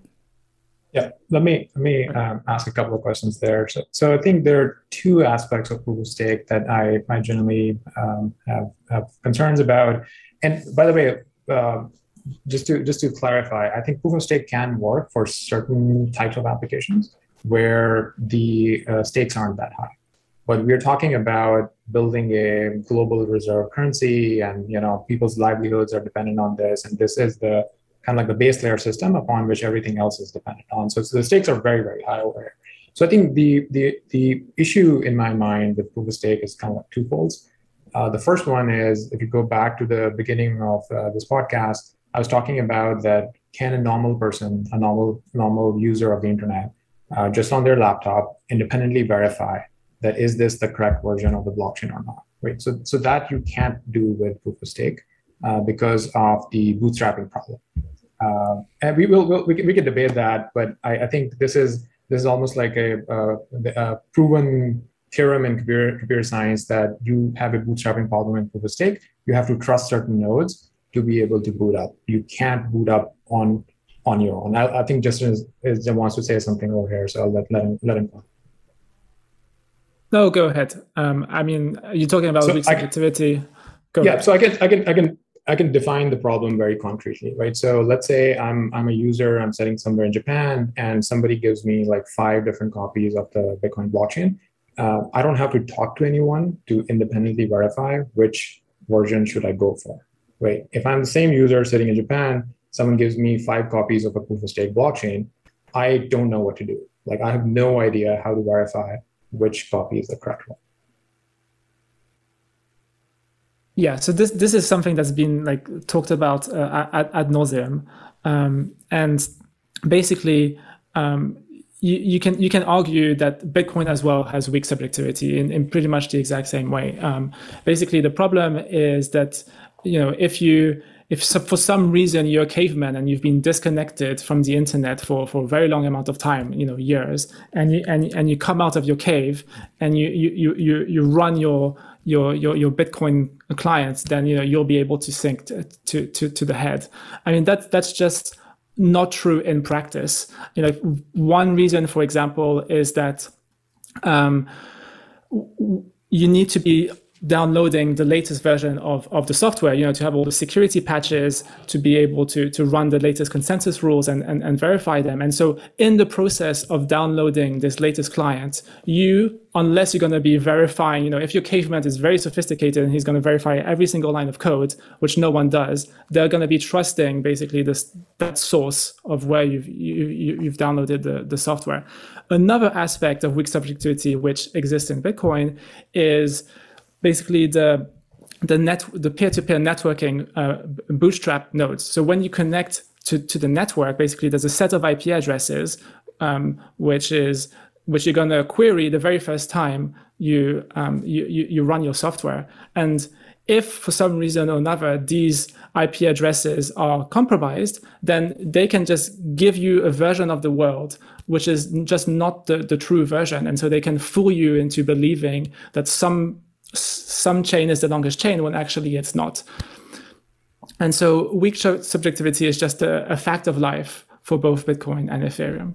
Yeah, let me let me um, ask a couple of questions there. So, so I think there are two aspects of proof of stake that I, I generally um, have, have concerns about. And by the way, uh, just to just to clarify, I think proof of stake can work for certain types of applications where the uh, stakes aren't that high. But we're talking about building a global reserve currency, and you know people's livelihoods are dependent on this, and this is the kind of like the base layer system upon which everything else is dependent on. So, so the stakes are very, very high over here. So I think the the the issue in my mind with proof of stake is kind of like twofold. Uh, the first one is if you go back to the beginning of uh, this podcast, I was talking about that can a normal person, a normal normal user of the internet, uh, just on their laptop, independently verify that is this the correct version of the blockchain or not? Right. So so that you can't do with proof of stake. uh, because of the bootstrapping problem. Uh, and we will we'll, we, can, we can debate that, but I, I think this is this is almost like a, a, a proven theorem in computer, computer science that you have a bootstrapping problem in proof of stake. You have to trust certain nodes to be able to boot up. You can't boot up on on your own. I, I think Justin is, is, wants to say something over here, so I'll let, let him let him go. No, go ahead. Um, I mean, you're talking about so weak subjectivity. Go yeah, ahead. so I can I can I can I can define the problem very concretely, right? So let's say I'm I'm a user, I'm sitting somewhere in Japan, and somebody gives me like five different copies of the Bitcoin blockchain. Uh, I don't have to talk to anyone to independently verify which version should I go for, right? If I'm the same user sitting in Japan, someone gives me five copies of a proof of stake blockchain, I don't know what to do. Like I have no idea how to verify which copy is the correct one. Yeah, so this this is something that's been like talked about uh, ad, ad nauseum, um, and basically, um, you, you can you can argue that Bitcoin as well has weak subjectivity in, in pretty much the exact same way. Um, basically, the problem is that you know if you if for some reason you're a caveman and you've been disconnected from the internet for, for a very long amount of time, you know, years, and you and, and you come out of your cave and you you you you run your your your your Bitcoin clients, then you know you'll be able to sync to to to, to the head. I mean that's that's just not true in practice. You know, one reason, for example, is that um, you need to be downloading the latest version of, of the software, you know, to have all the security patches, to be able to, to run the latest consensus rules and, and, and verify them. And so in the process of downloading this latest client, you, unless you're going to be verifying, you know, if your caveman is very sophisticated and he's going to verify every single line of code, which no one does, they're going to be trusting basically this, that source of where you've, you, you, you've downloaded the, the software. Another aspect of weak subjectivity, which exists in Bitcoin is basically the the net the peer-to-peer networking uh, bootstrap nodes. So when you connect to, to the network, basically there's a set of IP addresses um, which is which you're going to query the very first time you, um, you, you you run your software. And if for some reason or another these IP addresses are compromised, then they can just give you a version of the world which is just not the, the true version. And so they can fool you into believing that some some chain is the longest chain when actually it's not. And so weak subjectivity is just a, a fact of life for both Bitcoin and Ethereum.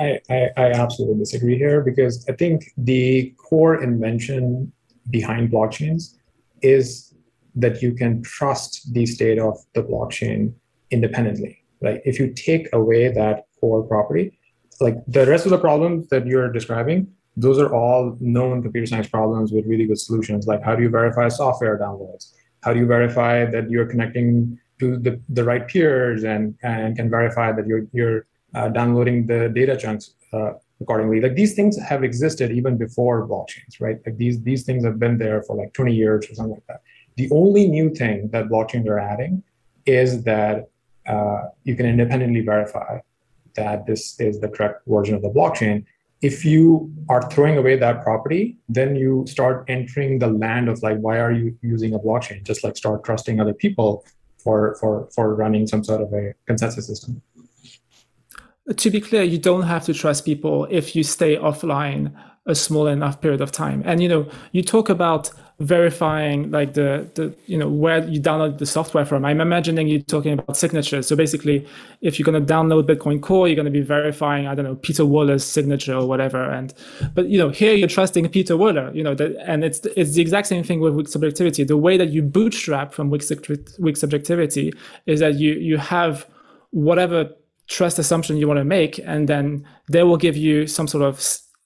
I, I, I, absolutely disagree here because I think the core invention behind blockchains is that you can trust the state of the blockchain independently. Like if you take away that core property, like the rest of the problems that you're describing, those are all known computer science problems with really good solutions. Like how do you verify software downloads? How do you verify that you're connecting to the, the right peers and, and can verify that you're, you're uh, downloading the data chunks uh, accordingly? Like these things have existed even before blockchains, right? Like these, these things have been there for like 20 years or something like that. The only new thing that blockchains are adding is that uh, you can independently verify that this is the correct version of the blockchain if you are throwing away that property, then you start entering the land of like, why are you using a blockchain? Just like start trusting other people for for for running some sort of a consensus system. To be clear, you don't have to trust people if you stay offline a small enough period of time. And you know, you talk about verifying like the the you know where you download the software from. I'm imagining you talking about signatures. So basically, if you're going to download Bitcoin Core, you're going to be verifying I don't know Pieter Wuille's signature or whatever. And but you know here you're trusting Pieter Wuille You know that, and it's it's the exact same thing with weak subjectivity. The way that you bootstrap from weak, weak subjectivity is that you you have whatever trust assumption you want to make, and then they will give you some sort of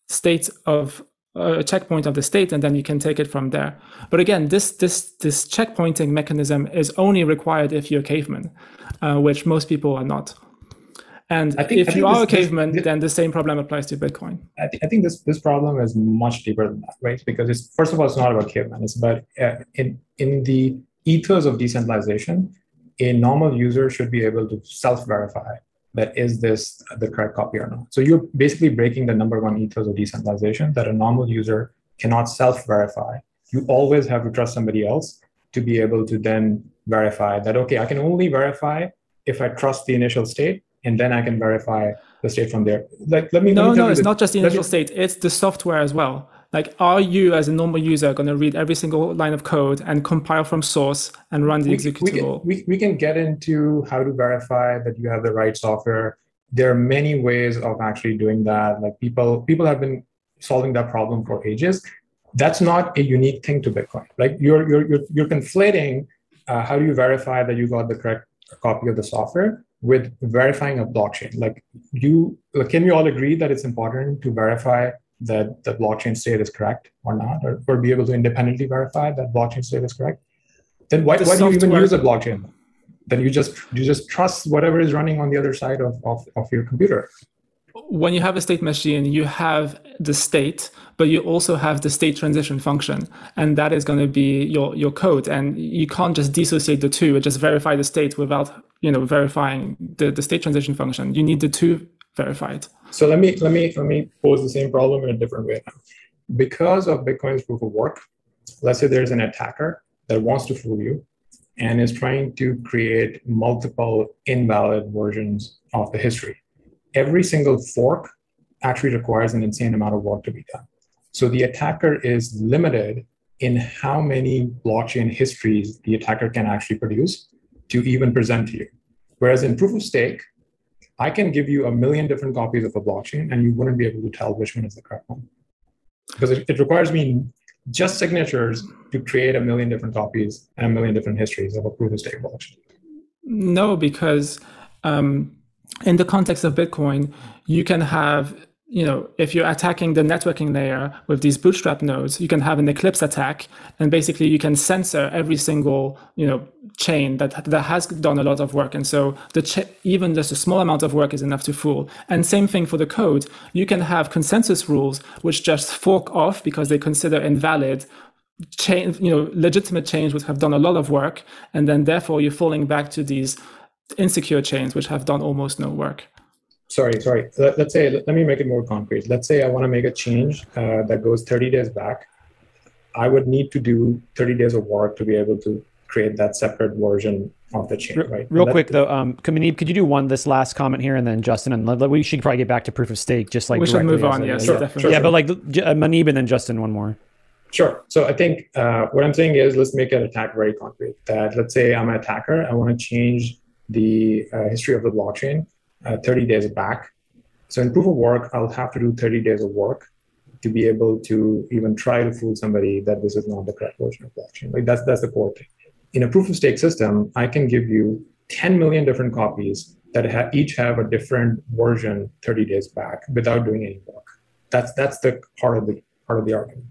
state of a checkpoint of the state and then you can take it from there. But again this this this checkpointing mechanism is only required if you're a caveman uh, which most people are not. And think, if you are this, a caveman this, then the same problem applies to bitcoin. I, th- I think this this problem is much deeper than that right? Because it's first of all it's not about caveman. It's about uh, in in the ethos of decentralization a normal user should be able to self-verify that is this the correct copy or not. So you're basically breaking the number one ethos of decentralization that a normal user cannot self-verify. You always have to trust somebody else to be able to then verify that okay, I can only verify if I trust the initial state, and then I can verify the state from there. Like let me no, let me no, it's the, not just the initial state; it's the software as well. Like, are you as a normal user going to read every single line of code and compile from source and run the we, executable? We can, we, we can get into how to verify that you have the right software. There are many ways of actually doing that. Like people people have been solving that problem for ages. That's not a unique thing to Bitcoin. Like you're you're you're, you're conflating uh, how do you verify that you got the correct copy of the software with verifying a blockchain. Like you, like, can we all agree that it's important to verify that the blockchain state is correct or not, or, or be able to independently verify that blockchain state is correct? Then why, why do you even use a blockchain? Then you just you just trust whatever is running on the other side of, of, of your computer when you have a state machine, you have the state, but you also have the state transition function. And that is going to be your, your code. And you can't just dissociate the two and just verify the state without, you know, verifying the, the state transition function. You need the two verified. So let me let me let me pose the same problem in a different way now. Because of Bitcoin's proof of work, let's say there's an attacker that wants to fool you and is trying to create multiple invalid versions of the history every single fork actually requires an insane amount of work to be done. So the attacker is limited in how many blockchain histories the attacker can actually produce to even present to you. Whereas in proof of stake, I can give you a million different copies of a blockchain and you wouldn't be able to tell which one is the correct one. Because it, it requires me just signatures to create a million different copies and a million different histories of a proof of stake blockchain. No, because um, in the context of Bitcoin, you can have, you know, if you're attacking the networking layer with these bootstrap nodes, you can have an Eclipse attack, and basically you can censor every single, you know, chain that that has done a lot of work. And so the even just a small amount of work is enough to fool. And same thing for the code. You can have consensus rules which just fork off because they consider invalid change, you know, legitimate change would have done a lot of work, and then therefore you're falling back to these insecure chains which have done almost no work sorry sorry. Let, us say let, let, me make it more concrete. Let's say i want to make a change uh, that goes 30 days back. I would need to do 30 days of work to be able to create that separate version of the chain right? real quick though um Muneeb, could you do one this last comment here and then justin and we should probably get back to proof of stake just like we should move on yes sure, definitely. yeah but like uh, Muneeb and then justin one more. Sure. So I think uh, what I'm saying is let's make an attack very concrete. That let's say I'm an attacker, I want to change the uh, history of the blockchain uh, 30 days back. So in proof of work, I'll have to do 30 days of work to be able to even try to fool somebody that this is not the correct version of blockchain. Like that's that's the core thing. In a proof of stake system, I can give you 10 million different copies that ha- each have a different version 30 days back without doing any work. That's that's the part of the part of the argument.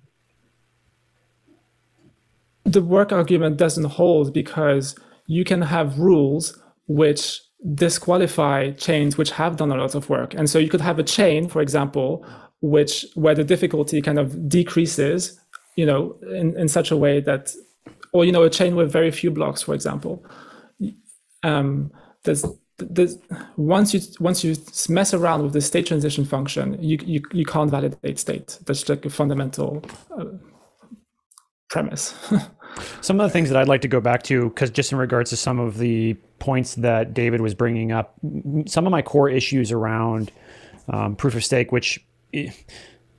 The work argument doesn't hold because you can have rules which disqualify chains which have done a lot of work. And so you could have a chain, for example, which where the difficulty kind of decreases, you know, in, in such a way that, or you know, a chain with very few blocks, for example. Um, there's there's once you once you mess around with the state transition function, you you, you can't validate state. That's like a fundamental uh, premise. Some of the things that I'd like to go back to, because just in regards to some of the points that David was bringing up, some of my core issues around um, proof of stake, which eh,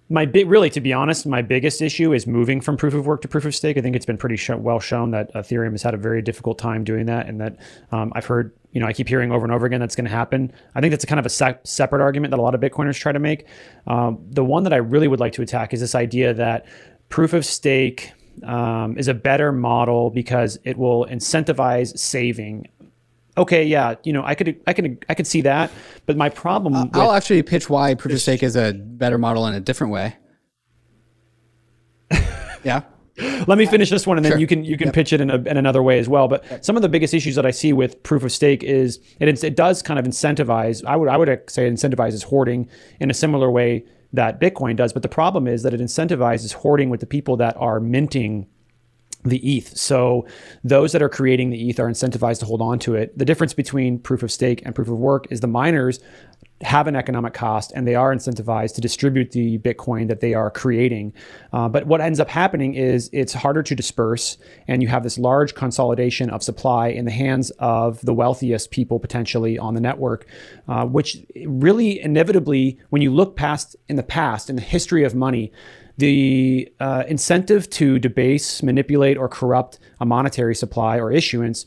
my really, to be honest, my biggest issue is moving from proof of work to proof of stake. I think it's been pretty sh- well shown that Ethereum has had a very difficult time doing that, and that um, I've heard, you know, I keep hearing over and over again that's going to happen. I think that's a kind of a se- separate argument that a lot of Bitcoiners try to make. Um, the one that I really would like to attack is this idea that proof of stake um, is a better model because it will incentivize saving. Okay, yeah, you know, I could, I could, I could see that, but my problem. Uh, I'll actually pitch why proof of stake is a better model in a different way. yeah. Let me finish this one, and then sure. you can you can yep. pitch it in, a, in another way as well. But yep. some of the biggest issues that I see with proof of stake is it it does kind of incentivize. I would I would say it incentivizes hoarding in a similar way that Bitcoin does. But the problem is that it incentivizes hoarding with the people that are minting the ETH. So those that are creating the ETH are incentivized to hold on to it. The difference between proof of stake and proof of work is the miners have an economic cost and they are incentivized to distribute the Bitcoin that they are creating. Uh, but what ends up happening is it's harder to disperse, and you have this large consolidation of supply in the hands of the wealthiest people potentially on the network, uh, which really inevitably, when you look past in the past, in the history of money, the uh, incentive to debase, manipulate, or corrupt a monetary supply or issuance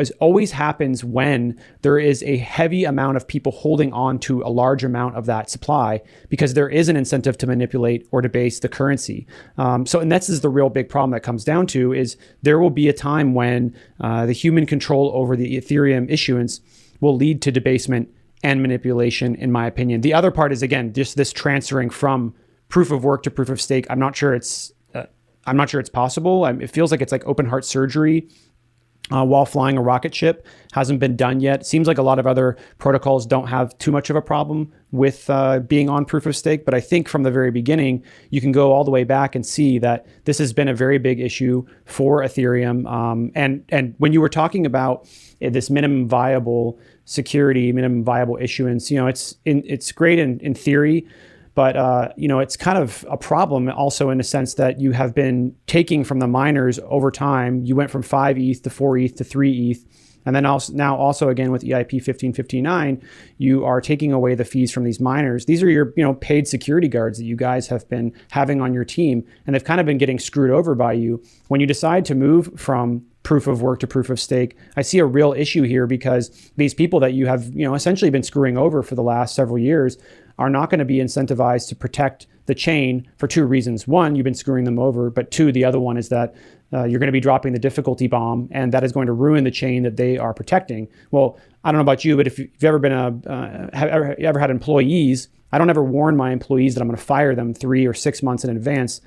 is always happens when there is a heavy amount of people holding on to a large amount of that supply because there is an incentive to manipulate or debase the currency. Um, so, and this is the real big problem that comes down to is there will be a time when uh, the human control over the Ethereum issuance will lead to debasement and manipulation, in my opinion. The other part is again just this transferring from proof of work to proof of stake. I'm not sure it's uh, I'm not sure it's possible. Um, it feels like it's like open heart surgery uh, while flying a rocket ship. Hasn't been done yet. Seems like a lot of other protocols don't have too much of a problem with uh, being on proof of stake. But I think from the very beginning, you can go all the way back and see that this has been a very big issue for Ethereum. Um, and and when you were talking about uh, this minimum viable security, minimum viable issuance, you know, it's in, it's great in, in theory. But uh, you know, it's kind of a problem also in a sense that you have been taking from the miners over time. You went from five ETH to four ETH to three ETH. And then also now also again with EIP 1559, you are taking away the fees from these miners. These are your you know paid security guards that you guys have been having on your team, and they've kind of been getting screwed over by you. When you decide to move from proof of work to proof of stake, I see a real issue here because these people that you have you know essentially been screwing over for the last several years are not going to be incentivized to protect the chain for two reasons. One, you've been screwing them over, but two, the other one is that uh, you're going to be dropping the difficulty bomb, and that is going to ruin the chain that they are protecting. Well, I don't know about you, but if you've ever been a uh, have ever, ever had employees, I don't ever warn my employees that I'm going to fire them three or six months in advance.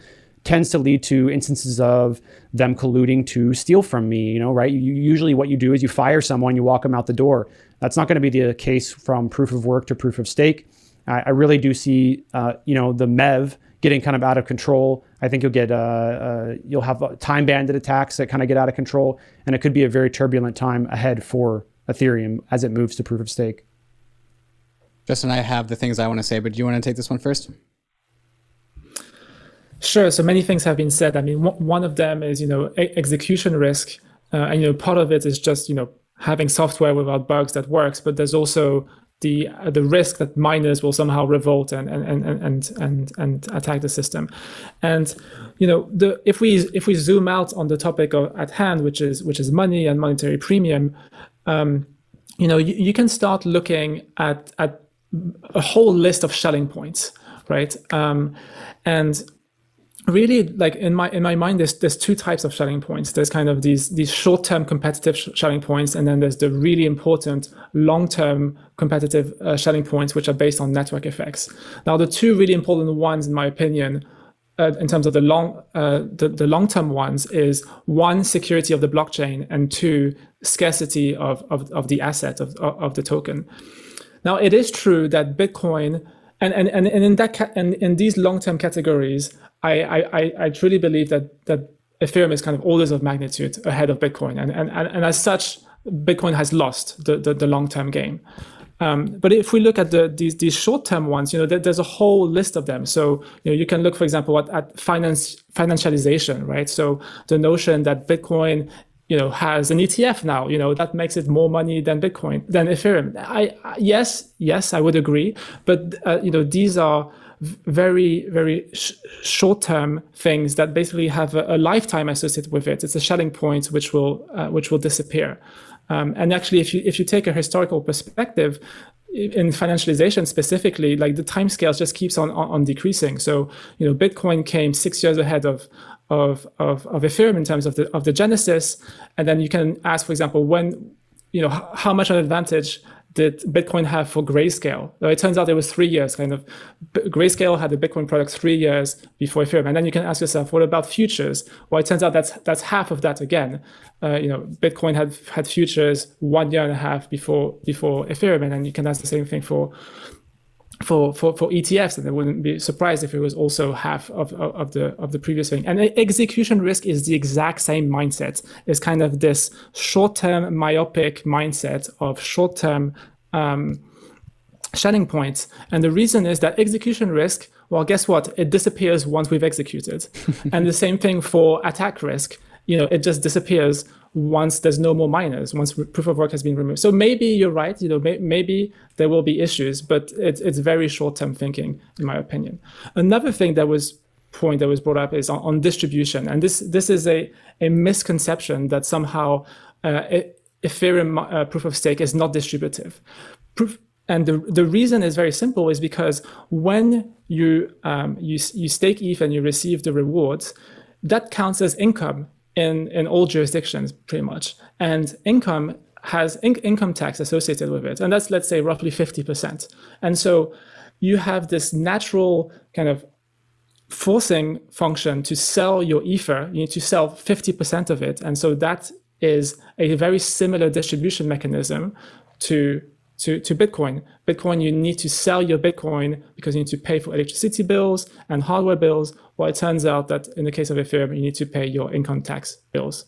Tends to lead to instances of them colluding to steal from me. You know, right? You, usually, what you do is you fire someone, you walk them out the door. That's not going to be the case from proof of work to proof of stake. I, I really do see, uh, you know, the MEV getting kind of out of control. I think you'll get uh, uh, you'll have time bandit attacks that kind of get out of control, and it could be a very turbulent time ahead for Ethereum as it moves to proof of stake. Justin, I have the things I want to say, but do you want to take this one first? Sure. So many things have been said. I mean, one of them is you know execution risk, uh, and you know part of it is just you know having software without bugs that works, but there's also the uh, the risk that miners will somehow revolt and and and and and, and attack the system and you know the if we if we zoom out on the topic of, at hand which is which is money and monetary premium um, you know you, you can start looking at at a whole list of Schelling points right um, and really like in my in my mind there's there's two types of Schelling points. There's kind of these these short-term competitive Schelling points and then there's the really important long-term competitive uh, Schelling points which are based on network effects. Now the two really important ones in my opinion uh, in terms of the long uh, the, the long-term ones is one security of the blockchain and two scarcity of of, of the asset of, of the token. Now it is true that bitcoin and, and, and, and in that ca- and in these long-term categories I, I, I truly believe that that Ethereum is kind of orders of magnitude ahead of Bitcoin, and and and as such, Bitcoin has lost the the, the long term game. Um, but if we look at the, these these short term ones, you know, there, there's a whole list of them. So you know, you can look, for example, at, at finance financialization, right? So the notion that Bitcoin you know has an ETF now you know that makes it more money than Bitcoin than Ethereum. I, I yes yes I would agree but uh, you know these are very very sh- short term things that basically have a, a, lifetime associated with it. It's a Schelling point which will uh, which will disappear. Um, and actually if you if you take a historical perspective in financialization specifically like the time scales just keeps on, on, on decreasing. So you know bitcoin came six years ahead of of, of, of ethereum in terms of the of the genesis and then you can ask for example when you know how much of an advantage did Bitcoin have for Grayscale? it turns out it was three years. Kind of, Grayscale had the Bitcoin product three years before Ethereum, and then you can ask yourself, what about futures? Well, it turns out that's that's half of that again. Uh, you know, Bitcoin had had futures one year and a half before before Ethereum, and then you can ask the same thing for for, for, for ETFs, and I wouldn't be surprised if it was also half of, of, of, the of the previous thing. And execution risk is the exact same mindset. It's kind of this short-term myopic mindset of short-term um, Schelling point. And the reason is that execution risk, well, guess what? It disappears once we've executed. and the same thing for attack risk. You know, it just disappears once there's no more miners, once proof of work has been removed. So maybe you're right. You know, may, maybe there will be issues, but it's it's very short term thinking, in my opinion. Another thing that was point that was brought up is on, on distribution, and this this is a a misconception that somehow uh, Ethereum uh, proof of stake is not distributive. Proof, and the, the reason is very simple is because when you, um, you, you stake ETH and you receive the rewards, that counts as income in, in all jurisdictions pretty much. And income has in- income tax associated with it. And that's, let's say, roughly 50%. And so you have this natural kind of forcing function to sell your ether. You need to sell 50% of it. And so that is a very similar distribution mechanism to to, to Bitcoin. Bitcoin, you need to sell your Bitcoin because you need to pay for electricity bills and hardware bills. Well, it turns out that in the case of Ethereum, you need to pay your income tax bills.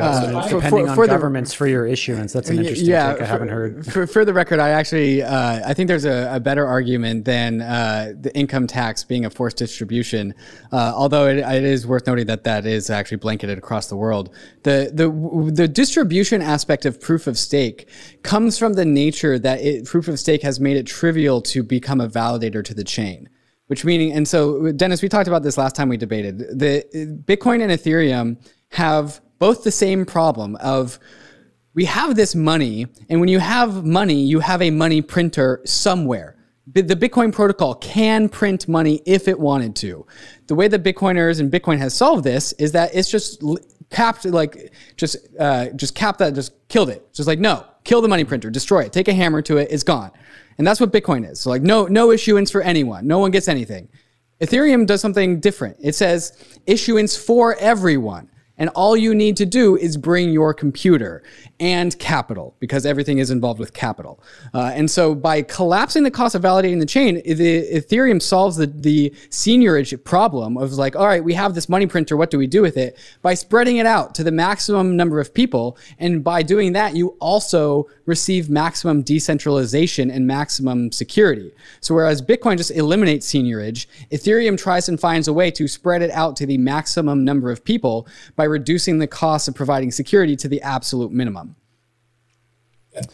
Uh, so depending for, for on governments the, for your issuance. That's an interesting yeah, take. I for, haven't heard. For, for the record, I actually uh, I think there's a, a better argument than uh, the income tax being a forced distribution. Uh, although it, it is worth noting that that is actually blanketed across the world. The the the distribution aspect of proof of stake comes from the nature that it, proof of stake has made it trivial to become a validator to the chain which meaning and so dennis we talked about this last time we debated the bitcoin and ethereum have both the same problem of we have this money, and when you have money, you have a money printer somewhere. The Bitcoin protocol can print money if it wanted to. The way that Bitcoiners and Bitcoin has solved this is that it's just capped, like just uh, just capped that, just killed it. Just like no, kill the money printer, destroy it, take a hammer to it, it's gone. And that's what Bitcoin is. So like no no issuance for anyone, no one gets anything. Ethereum does something different. It says issuance for everyone. And all you need to do is bring your computer and capital because everything is involved with capital. Uh, and so by collapsing the cost of validating the chain, the Ethereum solves the, the seigniorage problem of like, all right, we have this money printer. What do we do with it? By spreading it out to the maximum number of people. And by doing that, you also receive maximum decentralization and maximum security. So whereas Bitcoin just eliminates seigniorage, Ethereum tries and finds a way to spread it out to the maximum number of people by reducing the cost of providing security to the absolute minimum.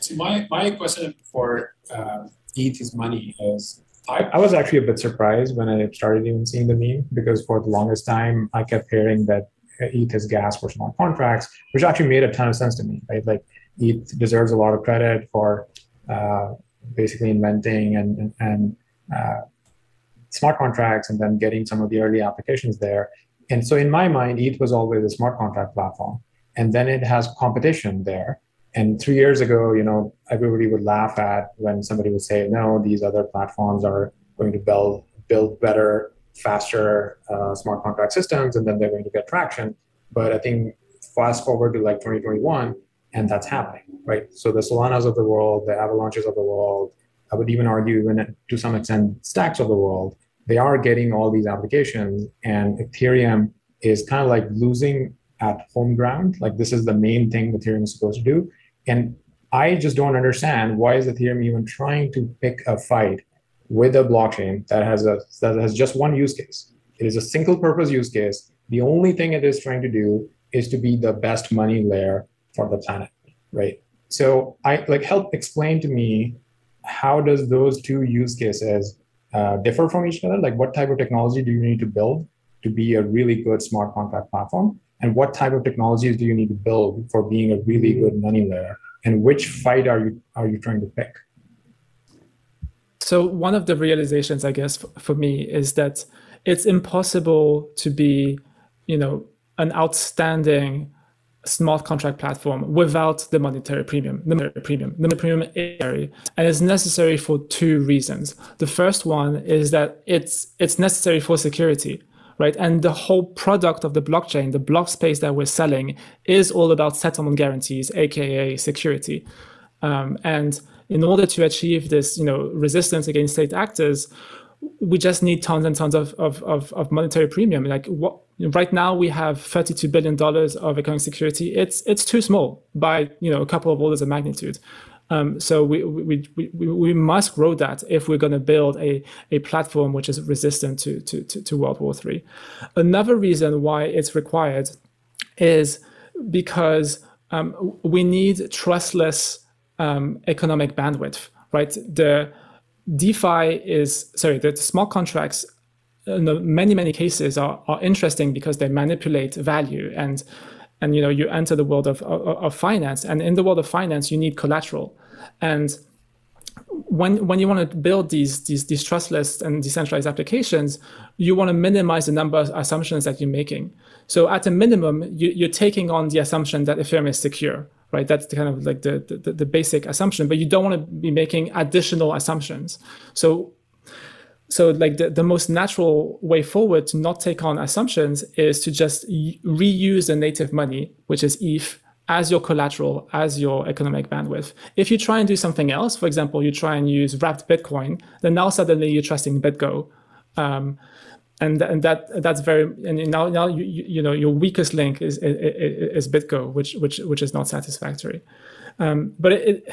So my, my question for uh, ETH is money is I, I, was actually a bit surprised when I started even seeing the meme because for the longest time I kept hearing that ETH is gas for smart contracts, which actually made a ton of sense to me, right? Like ETH deserves a lot of credit for uh, basically inventing and, and, and uh, smart contracts and then getting some of the early applications there. And so in my mind, ETH was always a smart contract platform. And then it has competition there. And three years ago, you know, everybody would laugh at when somebody would say, no, these other platforms are going to build build better, faster uh, smart contract systems, and then they're going to get traction. But I think fast forward to like 2021, and that's happening, right? So the Solanas of the world, the Avalanches of the world, I would even argue, even to some extent, stacks of the world, they are getting all these applications and ethereum is kind of like losing at home ground. Like this is the main thing ethereum is supposed to do. And i just don't understand why is ethereum even trying to pick a fight with a blockchain that has a that has just one use case. It is a single purpose use case. The only thing it is trying to do is to be the best money layer for the planet right? So i like help explain to me how does those two use cases uh, differ from each other? Like, what type of technology do you need to build to be a really good smart contract platform? And what type of technologies do you need to build for being a really good money layer? And which fight are you are you trying to pick? So one of the realizations, I guess, for me is that it's impossible to be, you know, an outstanding smart contract platform without the monetary premium. The monetary premium, the monetary premium is necessary, and it's necessary for two reasons. The first one is that it's it's necessary for security, right? And the whole product of the blockchain, the block space that we're selling, is all about settlement guarantees, aka security. Um, and in order to achieve this, you know, resistance against state actors, we just need tons and tons of, of, of, of monetary premium. Like what right now we have $32 billion of economic security. It's, it's too small by, you know, a couple of orders of magnitude. Um, so we, we, we, we must grow that if we're going to build a, a platform which is resistant to, to, to, to World War III. Another reason why it's required is because um, we need trustless um, economic bandwidth, right? The DeFi is, sorry, the smart contracts uh, in many, many cases are, are interesting because they manipulate value and and you know you enter the world of, of, of finance. And in the world of finance you need collateral. And when when you want to build these these these trustless and decentralized applications, you want to minimize the number of assumptions that you're making. So at a minimum, you, are taking on the assumption that Ethereum is secure, right? That's kind of like the, the the basic assumption, but you don't want to be making additional assumptions. So so like the, the most natural way forward to not take on assumptions is to just reuse the native money, which is ETH, as your collateral, as your economic bandwidth. If you try and do something else, for example, you try and use wrapped Bitcoin, then now suddenly you're trusting BitGo. Um, and, and that that's very and now now you, you know your weakest link is is, is BitGo, which which which is not satisfactory. Um, but it,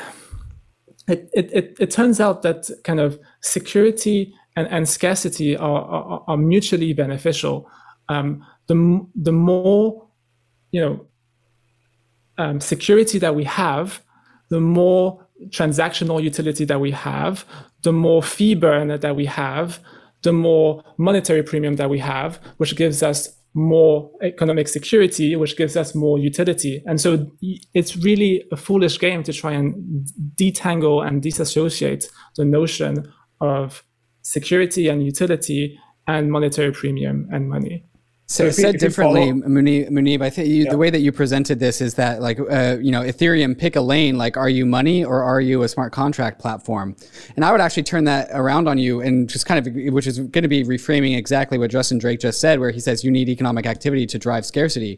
it it, it it turns out that kind of security and, and scarcity are, are, are mutually beneficial. Um, the the more you know um, security that we have, the more transactional utility that we have, the more fee burn that we have, the more monetary premium that we have, which gives us more economic security, which gives us more utility. And so it's really a foolish game to try and detangle and disassociate the notion of security and utility and monetary premium and money. So, so said differently, Muneeb, Muneeb, I think you, yeah. the way that you presented this is that like uh, you know Ethereum pick a lane like are you money or are you a smart contract platform? And I would actually turn that around on you and just kind of which is going to be reframing exactly what Justin Drake just said, where he says you need economic activity to drive scarcity.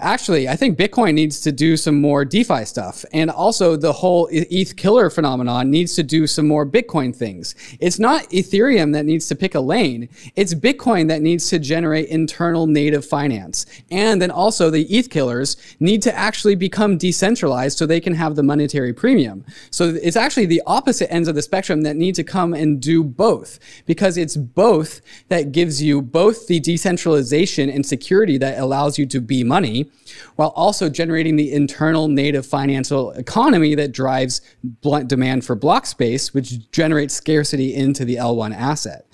Actually, I think Bitcoin needs to do some more DeFi stuff. And also the whole ETH killer phenomenon needs to do some more Bitcoin things. It's not Ethereum that needs to pick a lane. It's Bitcoin that needs to generate internal native finance. And then also the ETH killers need to actually become decentralized so they can have the monetary premium. So it's actually the opposite ends of the spectrum that need to come and do both because it's both that gives you both the decentralization and security that allows you to be money while also generating the internal native financial economy that drives demand for block space, which generates scarcity into the L1 asset.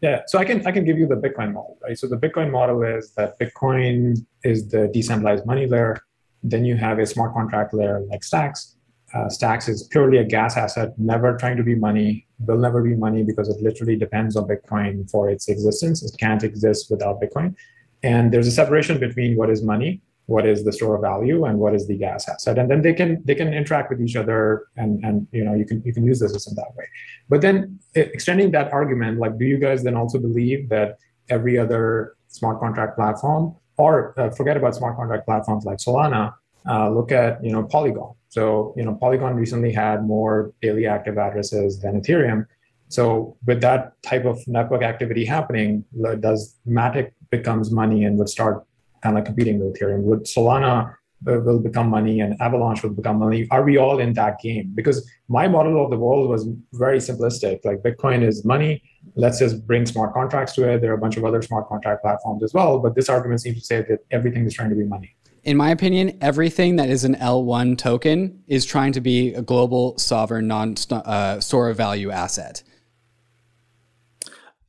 Yeah, so I can I can give you the Bitcoin model, right? So the Bitcoin model is that Bitcoin is the decentralized money layer. Then you have a smart contract layer like Stacks. Uh, Stacks is purely a gas asset, never trying to be money, will never be money because it literally depends on Bitcoin for its existence. It can't exist without Bitcoin. And there's a separation between what is money, what is the store of value, and what is the gas asset. And then they can they can interact with each other, and and you know you can you can use the system that way. But then extending that argument, like, do you guys then also believe that every other smart contract platform, or uh, forget about smart contract platforms like Solana, uh, look at you know Polygon. So you know Polygon recently had more daily active addresses than Ethereum. So with that type of network activity happening, does Matic becomes money and would start kind of competing with Ethereum? Would Solana uh, will become money and Avalanche will become money? Are we all in that game? Because my model of the world was very simplistic. Like Bitcoin is money. Let's just bring smart contracts to it. There are a bunch of other smart contract platforms as well. But this argument seems to say that everything is trying to be money. In my opinion, everything that is an L1 token is trying to be a global sovereign non uh, store of value asset.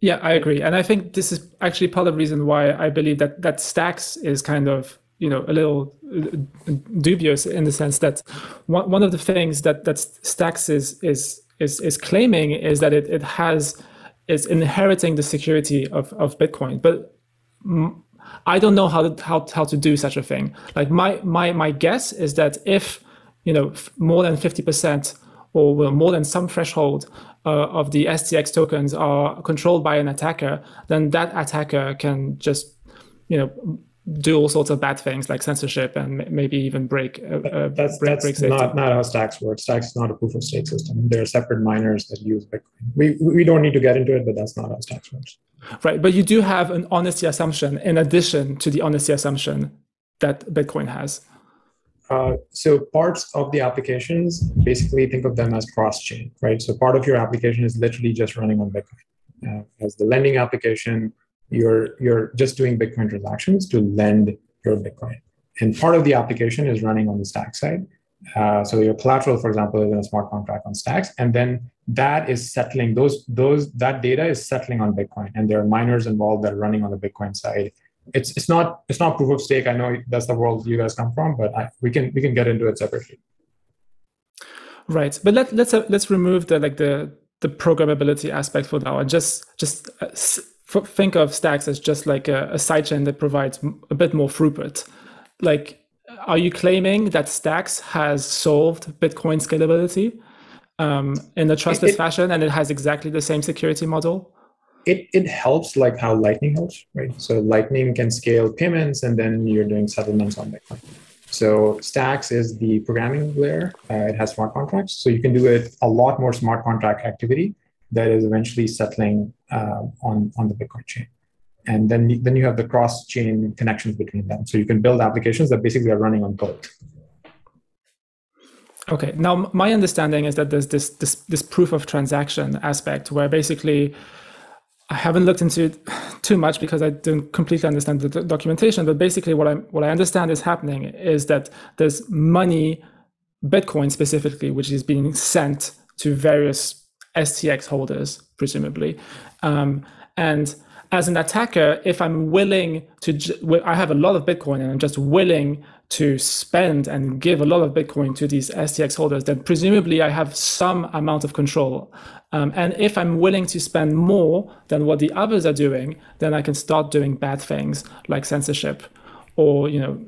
Yeah, I agree, and I think this is actually part of the reason why I believe that that Stacks is kind of you know a little uh, dubious in the sense that one one of the things that that Stacks is is is is claiming is that it it has is inheriting the security of of Bitcoin, but. I don't know how to, how, how to do such a thing. Like my my my guess is that if you know more than fifty percent or well, more than some threshold of the STX tokens are controlled by an attacker, then that attacker can just, you know, do all sorts of bad things like censorship and maybe even break. Uh, uh that's break, that's break not not how Stacks works. Stacks is not a proof of stake system. There are separate miners that use Bitcoin. We we don't need to get into it, but that's not how Stacks works. Right, but you do have an honesty assumption in addition to the honesty assumption that Bitcoin has. Uh, so parts of the applications, basically think of them as cross-chain, right? So part of your application is literally just running on Bitcoin. Uh, as the lending application, you're you're just doing Bitcoin transactions to lend your Bitcoin, and part of the application is running on the stack side. Uh, so your collateral, for example, is in a smart contract on Stacks, and then that is settling those those that data is settling on Bitcoin, and there are miners involved that are running on the Bitcoin side. It's it's not it's not proof of stake. I know that's the world you guys come from, but I, we can we can get into it separately. Right, but let let's uh, let's remove the like the the programmability aspect for now, and just just uh, think of Stacks as just like a, a sidechain that provides a bit more throughput. Like, are you claiming that Stacks has solved Bitcoin scalability um, in a trustless it, fashion, and it has exactly the same security model? It it helps like how Lightning helps, right? So Lightning can scale payments, and then you're doing settlements on Bitcoin. So Stacks is the programming layer. Uh, it has smart contracts, so you can do it a lot more smart contract activity that is eventually settling uh, on on the Bitcoin chain. And then then you have the cross chain connections between them. So you can build applications that basically are running on both. Okay. Now my understanding is that there's this this this proof of transaction aspect where basically I haven't looked into it too much because I don't completely understand the documentation. But basically, what I what I understand is happening is that there's money, Bitcoin specifically, which is being sent to various STX holders, presumably, um, and as an attacker, if I'm willing to, I have a lot of Bitcoin and I'm just willing to spend and give a lot of Bitcoin to these STX holders, then presumably I have some amount of control. Um, and if I'm willing to spend more than what the others are doing, then I can start doing bad things like censorship or, you know,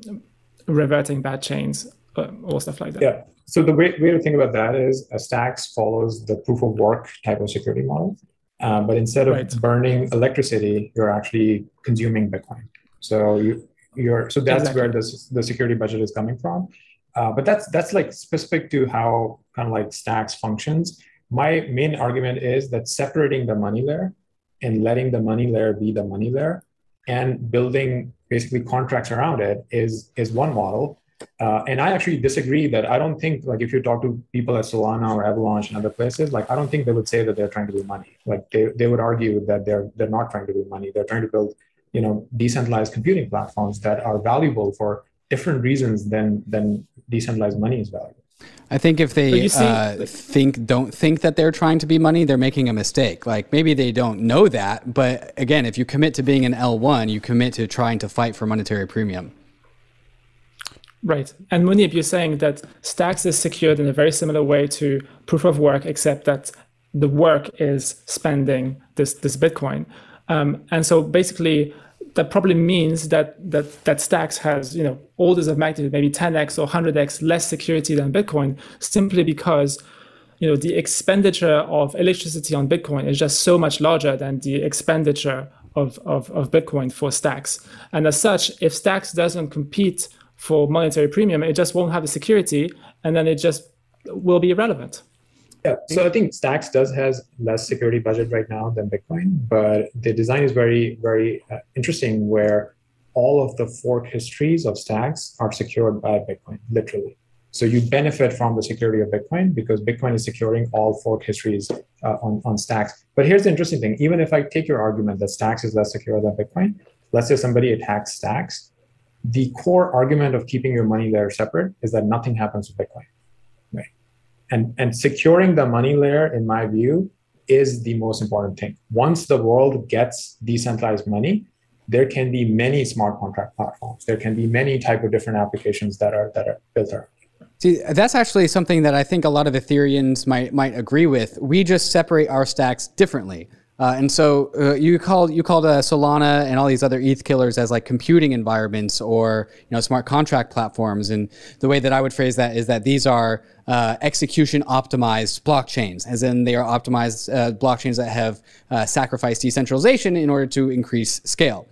reverting bad chains uh, or stuff like that. Yeah. So the way, way to think about that is a Stacks follows the proof of work type of security model. Uh, but instead of right. burning electricity, you're actually consuming Bitcoin. So you you're so that's exactly. where the the security budget is coming from. Uh, but that's that's like specific to how kind of like Stacks functions. My main argument is that separating the money layer and letting the money layer be the money layer and building basically contracts around it is is one model uh, and I actually disagree that I don't think like if you talk to people at Solana or Avalanche and other places, like I don't think they would say that they're trying to do money. Like they, they would argue that they're they're not trying to do money. They're trying to build, you know, decentralized computing platforms that are valuable for different reasons than than decentralized money is valuable. I think if they see, uh, think don't think that they're trying to be money, they're making a mistake. Like maybe they don't know that, but again, if you commit to being an L1, you commit to trying to fight for monetary premium. Right. And Muneeb, you're saying that Stacks is secured in a very similar way to proof of work, except that the work is spending this this Bitcoin. Um, and so basically, that probably means that that that Stacks has you know orders of magnitude, maybe 10x or 100x less security than Bitcoin, simply because you know the expenditure of electricity on Bitcoin is just so much larger than the expenditure of, of, of Bitcoin for Stacks. And as such, if Stacks doesn't compete for monetary premium, it just won't have the security, and then it just will be irrelevant. Yeah, so I think Stacks does has less security budget right now than Bitcoin, but the design is very, very uh, interesting where all of the fork histories of Stacks are secured by Bitcoin, literally. So you benefit from the security of Bitcoin because Bitcoin is securing all fork histories uh, on, on Stacks. But here's the interesting thing: even if I take your argument that Stacks is less secure than Bitcoin, let's say somebody attacks Stacks, the core argument of keeping your money there separate is that nothing happens with Bitcoin. And, and securing the money layer, in my view, is the most important thing. Once the world gets decentralized money, there can be many smart contract platforms. There can be many type of different applications that are that are built around. See, that's actually something that I think a lot of Ethereans might might agree with. We just separate our stacks differently. Uh, and so uh, you called you called uh, Solana and all these other ETH killers as like computing environments or you know smart contract platforms. And the way that I would phrase that is that these are uh, execution optimized blockchains, as in they are optimized uh, blockchains that have uh, sacrificed decentralization in order to increase scale.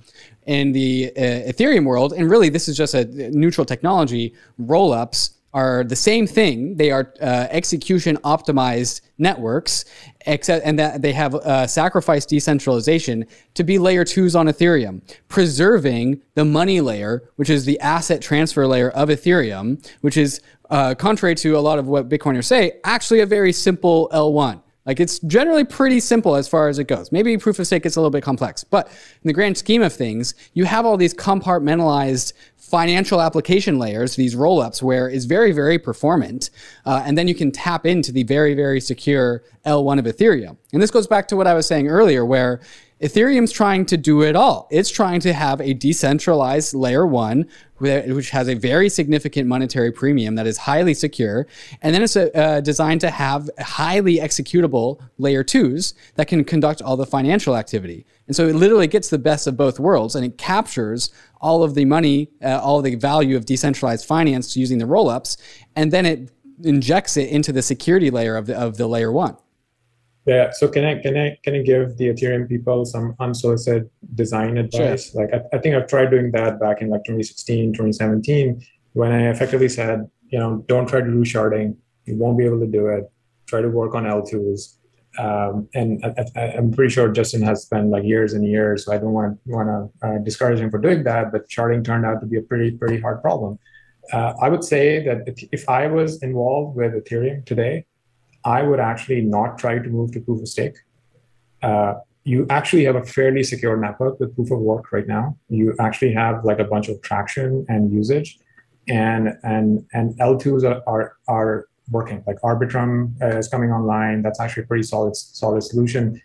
In the Ethereum world, and really this is just a neutral technology, rollups are the same thing. They are execution optimized networks, except and that they have uh, sacrificed decentralization to be layer twos on Ethereum, preserving the money layer, which is the asset transfer layer of Ethereum, which is uh, contrary to a lot of what Bitcoiners say, actually a very simple L1. Like it's generally pretty simple as far as it goes. Maybe proof of stake gets a little bit complex, but in the grand scheme of things, you have all these compartmentalized financial application layers, these rollups, where it's very, very performant, uh, and then you can tap into the very, very secure L1 of Ethereum. And this goes back to what I was saying earlier, where Ethereum's trying to do it all. It's trying to have a decentralized layer one, which has a very significant monetary premium that is highly secure. And then it's uh, designed to have highly executable layer twos that can conduct all the financial activity. And so it literally gets the best of both worlds and it captures all of the money, uh, all the value of decentralized finance using the rollups. And then it injects it into the security layer of the, of the layer one. Yeah. So can I can I can I give the Ethereum people some unsolicited design advice? Sure. Like I, I think I've tried doing that back in like 2016, 2017, when I effectively said, you know, don't try to do sharding. You won't be able to do it. Try to work on L2s. Um, and I, am pretty sure Justin has spent like years and years. So I don't want to want to uh, discourage him for doing that. But sharding turned out to be a pretty pretty hard problem. Uh, I would say that if I was involved with Ethereum today, I would actually not try to move to proof of stake. Uh, you actually have a fairly secure network with proof of work right now. You actually have like a bunch of traction and usage, and and and L2s are are, are working. Like Arbitrum uh, is coming online. That's actually a pretty solid solid solution.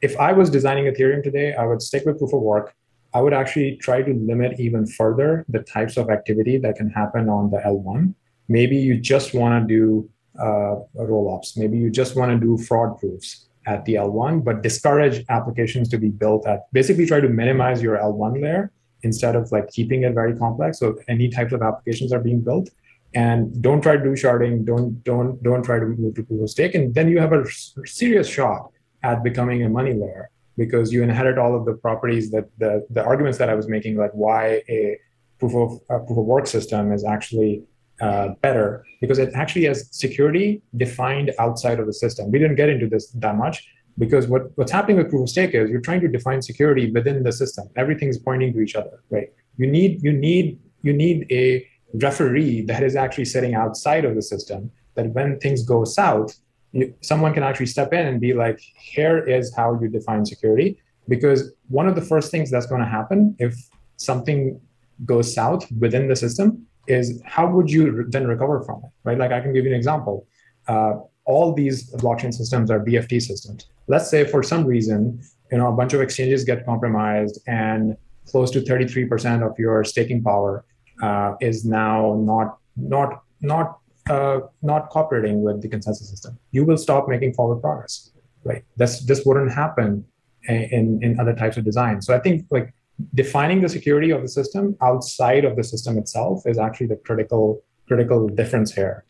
If I was designing Ethereum today, I would stick with proof of work. I would actually try to limit even further the types of activity that can happen on the L1. Maybe you just want to do uh, rollups. Maybe you just want to do fraud proofs at the L1, but discourage applications to be built at basically try to minimize your L1 layer instead of like keeping it very complex. So any types of applications are being built. And don't try to do sharding. Don't don't don't try to move to proof of stake. And then you have a serious shot at becoming a money layer because you inherit all of the properties that the the arguments that I was making, like why a proof of proof of work system is actually uh, better because it actually has security defined outside of the system. We didn't get into this that much because what, what's happening with proof of stake is you're trying to define security within the system. Everything's pointing to each other, right? You need you need you need a referee that is actually sitting outside of the system. That when things go south, you, someone can actually step in and be like, "Here is how you define security." Because one of the first things that's going to happen if something goes south within the system is how would you then recover from it, right? Like I can give you an example. Uh, all these blockchain systems are BFT systems. Let's say for some reason, you know, a bunch of exchanges get compromised and close to 33% of your staking power uh, is now not not not uh, not cooperating with the consensus system. You will stop making forward progress, right? This this wouldn't happen in in other types of design. So I think like defining the security of the system outside of the system itself is actually the critical critical difference here.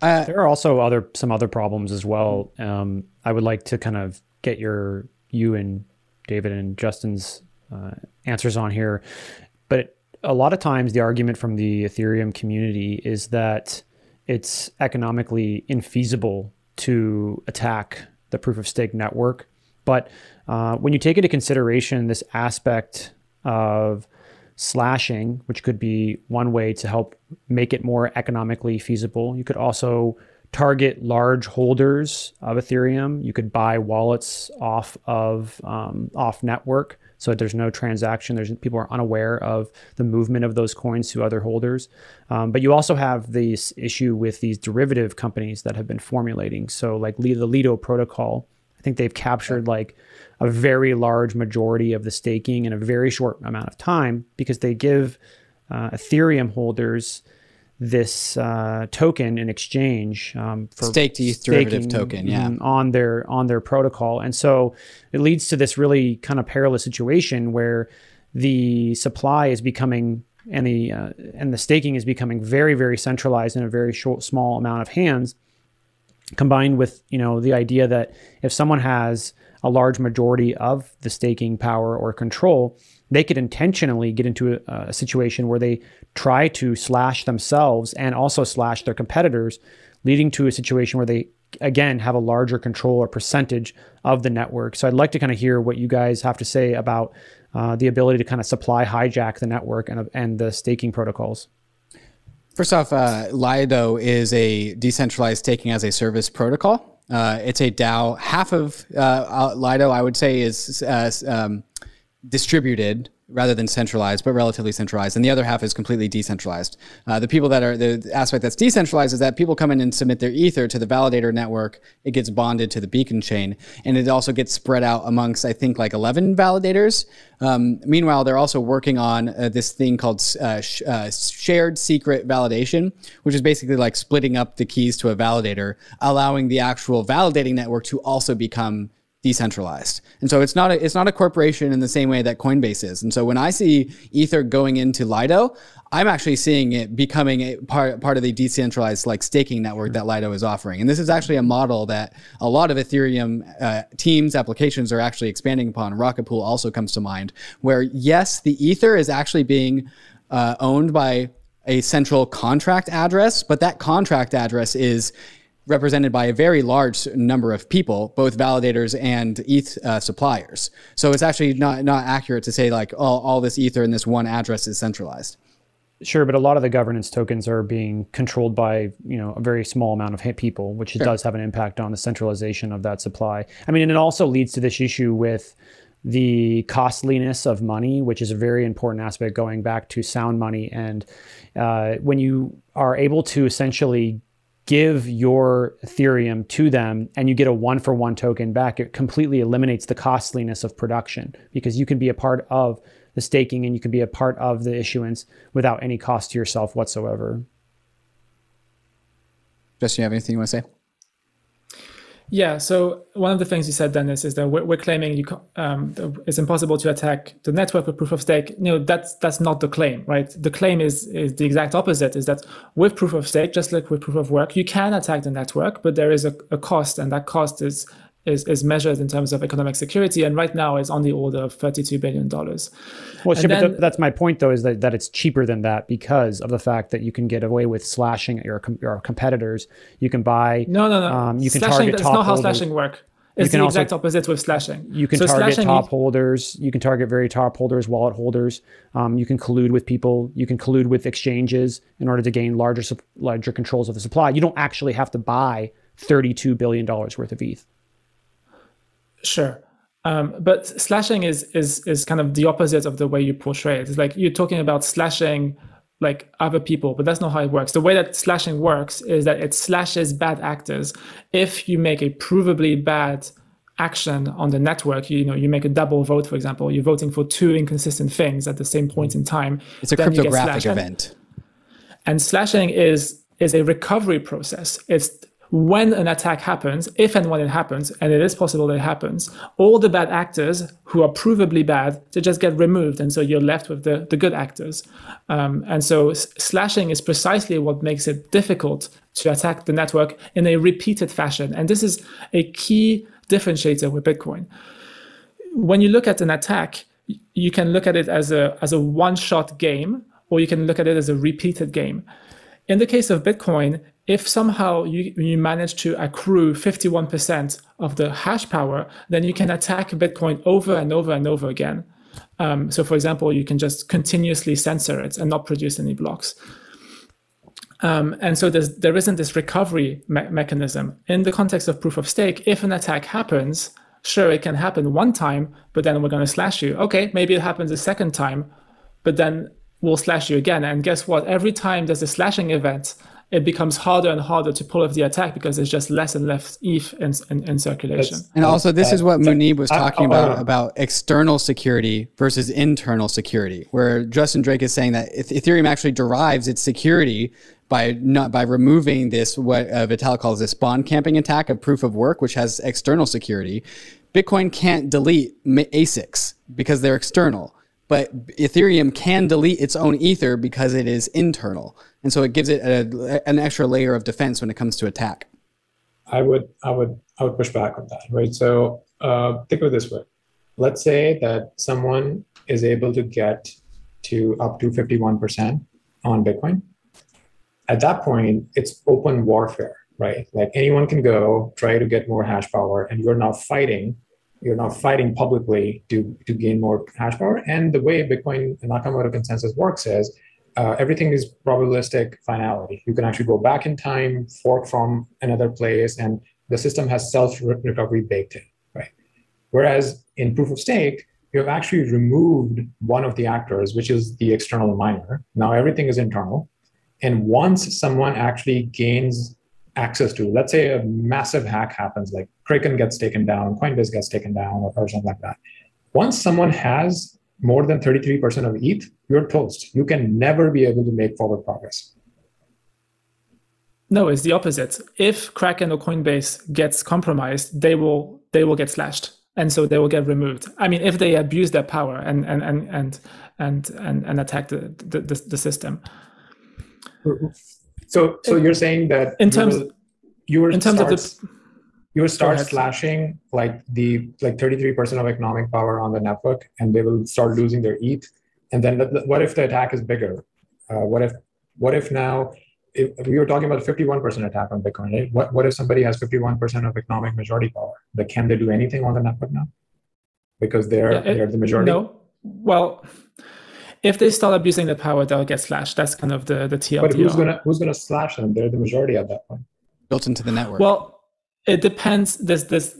Uh, there are also other some other problems as well. Um, I would like to kind of get your you and David and Justin's uh, answers on here, but a lot of times the argument from the Ethereum community is that it's economically infeasible to attack the proof of stake network but uh, when you take into consideration this aspect of slashing, which could be one way to help make it more economically feasible, you could also target large holders of Ethereum. You could buy wallets off of um, off network, so that there's no transaction. There's people are unaware of the movement of those coins to other holders. Um, but you also have this issue with these derivative companies that have been formulating. So like the Lido protocol I think they've captured like a very large majority of the staking in a very short amount of time because they give uh, Ethereum holders this uh, token in exchange um, for staked ETH derivative token, yeah, on their on their protocol, and so it leads to this really kind of perilous situation where the supply is becoming and the uh, and the staking is becoming very very centralized in a very short small amount of hands combined with you know the idea that if someone has a large majority of the staking power or control, they could intentionally get into a, a, situation where they try to slash themselves and also slash their competitors, leading to a situation where they again have a larger control or percentage of the network. So I'd like to kind of hear what you guys have to say about uh, the ability to kind of supply hijack the network and and the staking protocols. First off, uh, Lido is a decentralized staking as a service protocol. Uh, it's a DAO. Half of uh, Lido, I would say, is uh, um, distributed rather than centralized, but relatively centralized. And the other half is completely decentralized. Uh, the people that are the aspect that's decentralized is that people come in and submit their ether to the validator network. It gets bonded to the beacon chain, and it also gets spread out amongst I think like 11 validators. Um, meanwhile, they're also working on uh, this thing called uh, sh- uh, shared secret validation, which is basically like splitting up the keys to a validator, allowing the actual validating network to also become decentralized. And so it's not a, it's not a corporation in the same way that Coinbase is. And so when I see Ether going into Lido, I'm actually seeing it becoming a part, part of the decentralized like staking network that Lido is offering. And this is actually a model that a lot of Ethereum uh, teams, applications are actually expanding upon. Rocket Pool also comes to mind, where yes, the Ether is actually being uh, owned by a central contract address, but that contract address is represented by a very large number of people, both validators and ETH uh, suppliers. So it's actually not not accurate to say like all, all this ether in this one address is centralized. Sure, but a lot of the governance tokens are being controlled by you know a very small amount of people, which sure. does have an impact on the centralization of that supply. I mean, and it also leads to this issue with the costliness of money, which is a very important aspect going back to sound money. And uh, when you are able to essentially give your Ethereum to them and you get a one for one token back, it completely eliminates the costliness of production because you can be a part of the staking and you can be a part of the issuance without any cost to yourself whatsoever. Justin, you have anything you want to say? Yeah. So one of the things you said, Dennis, is that we're, we're claiming you um, it's impossible to attack the network with proof of stake. You know, that's that's not the claim, right? The claim is is the exact opposite. Is that with proof of stake, just like with proof of work, you can attack the network, but there is a, a cost, and that cost is is, is measured in terms of economic security, and right now is on the order of thirty-two billion dollars. Well, sure, then, but that's my point, though, is that, that it's cheaper than that because of the fact that you can get away with slashing your your competitors. You can buy. No, no, no. Um, you can slashing, target. That's not how slashing work. It's the exact also, opposite with slashing. You can so target top holders. You can target very top holders, wallet holders. Um, you can collude with people. You can collude with exchanges in order to gain larger larger controls of the supply. You don't actually have to buy thirty-two billion dollars worth of ETH. Sure. Um, but slashing is is is kind of the opposite of the way you portray it. It's like you're talking about slashing like other people, but that's not how it works. The way that slashing works is that it slashes bad actors. If you make a provably bad action on the network, you, you know, you make a double vote, for example, you're voting for two inconsistent things at the same point in time. It's a cryptographic event. And slashing is is a recovery process. It's when an attack happens, if and when it happens, and it is possible that it happens, all the bad actors who are provably bad, they just get removed. And so you're left with the, the good actors. Um, and so slashing is precisely what makes it difficult to attack the network in a repeated fashion. And this is a key differentiator with Bitcoin. When you look at an attack, you can look at it as a, as a one shot game, or you can look at it as a repeated game. In the case of Bitcoin, if somehow you, you manage to accrue 51% of the hash power, then you can attack Bitcoin over and over and over again. Um, so, for example, you can just continuously censor it and not produce any blocks. Um, and so there isn't this recovery me- mechanism. In the context of proof of stake, if an attack happens, sure, it can happen one time, but then we're going to slash you. Okay, maybe it happens a second time, but then we'll slash you again. And guess what? Every time there's a slashing event, it becomes harder and harder to pull off the attack because there's just less and less ETH in, in, in circulation. and also, this is what Muneeb was talking about about external security versus internal security, where Justin Drake is saying that Ethereum actually derives its security by not by removing this what uh, Vitalik calls this spawn camping attack of proof of work, which has external security. Bitcoin can't delete ASICs because they're external, but Ethereum can delete its own ether because it is internal and so it gives it a, an extra layer of defense when it comes to attack. I would, I would, I would push back on that, right? So uh, think of it this way: let's say that someone is able to get to up to 51% on Bitcoin. At that point, it's open warfare. right? Like anyone can go try to get more hash power, and you're now fighting. You're now fighting publicly to to gain more hash power. And the way Bitcoin Nakamoto consensus works is uh, everything is probabilistic finality. You can actually go back in time, fork from another place, and the system has self recovery baked in, right? Whereas in proof of stake, you have actually removed one of the actors, which is the external miner. Now everything is internal. And once someone actually gains access to, let's say a massive hack happens, like Kraken gets taken down, Coinbase gets taken down, or, or something like that. Once someone has more than 33% of ETH, you're toast. You can never be able to make forward progress. No, it's the opposite. If Kraken or Coinbase gets compromised, they will they will get slashed, and so they will get removed. I mean, if they abuse their power and and and and and and, and attack the, the the system. So so you're saying that in terms you were in terms of the you will start slashing like the like 33% of economic power on the network and they will start losing their ETH. And then what if the attack is bigger? Uh, what if what if now if we were talking about a 51% attack on Bitcoin, right? What, what if somebody has 51% of economic majority power? Like, can they do anything on the network now? Because they're, yeah, it, they're the majority? No. Well, if they start abusing the power, they'll get slashed. That's kind of the, the TLDR. But who's gonna who's gonna slash them? They're the majority at that point. Built into the network. Well, it depends there's this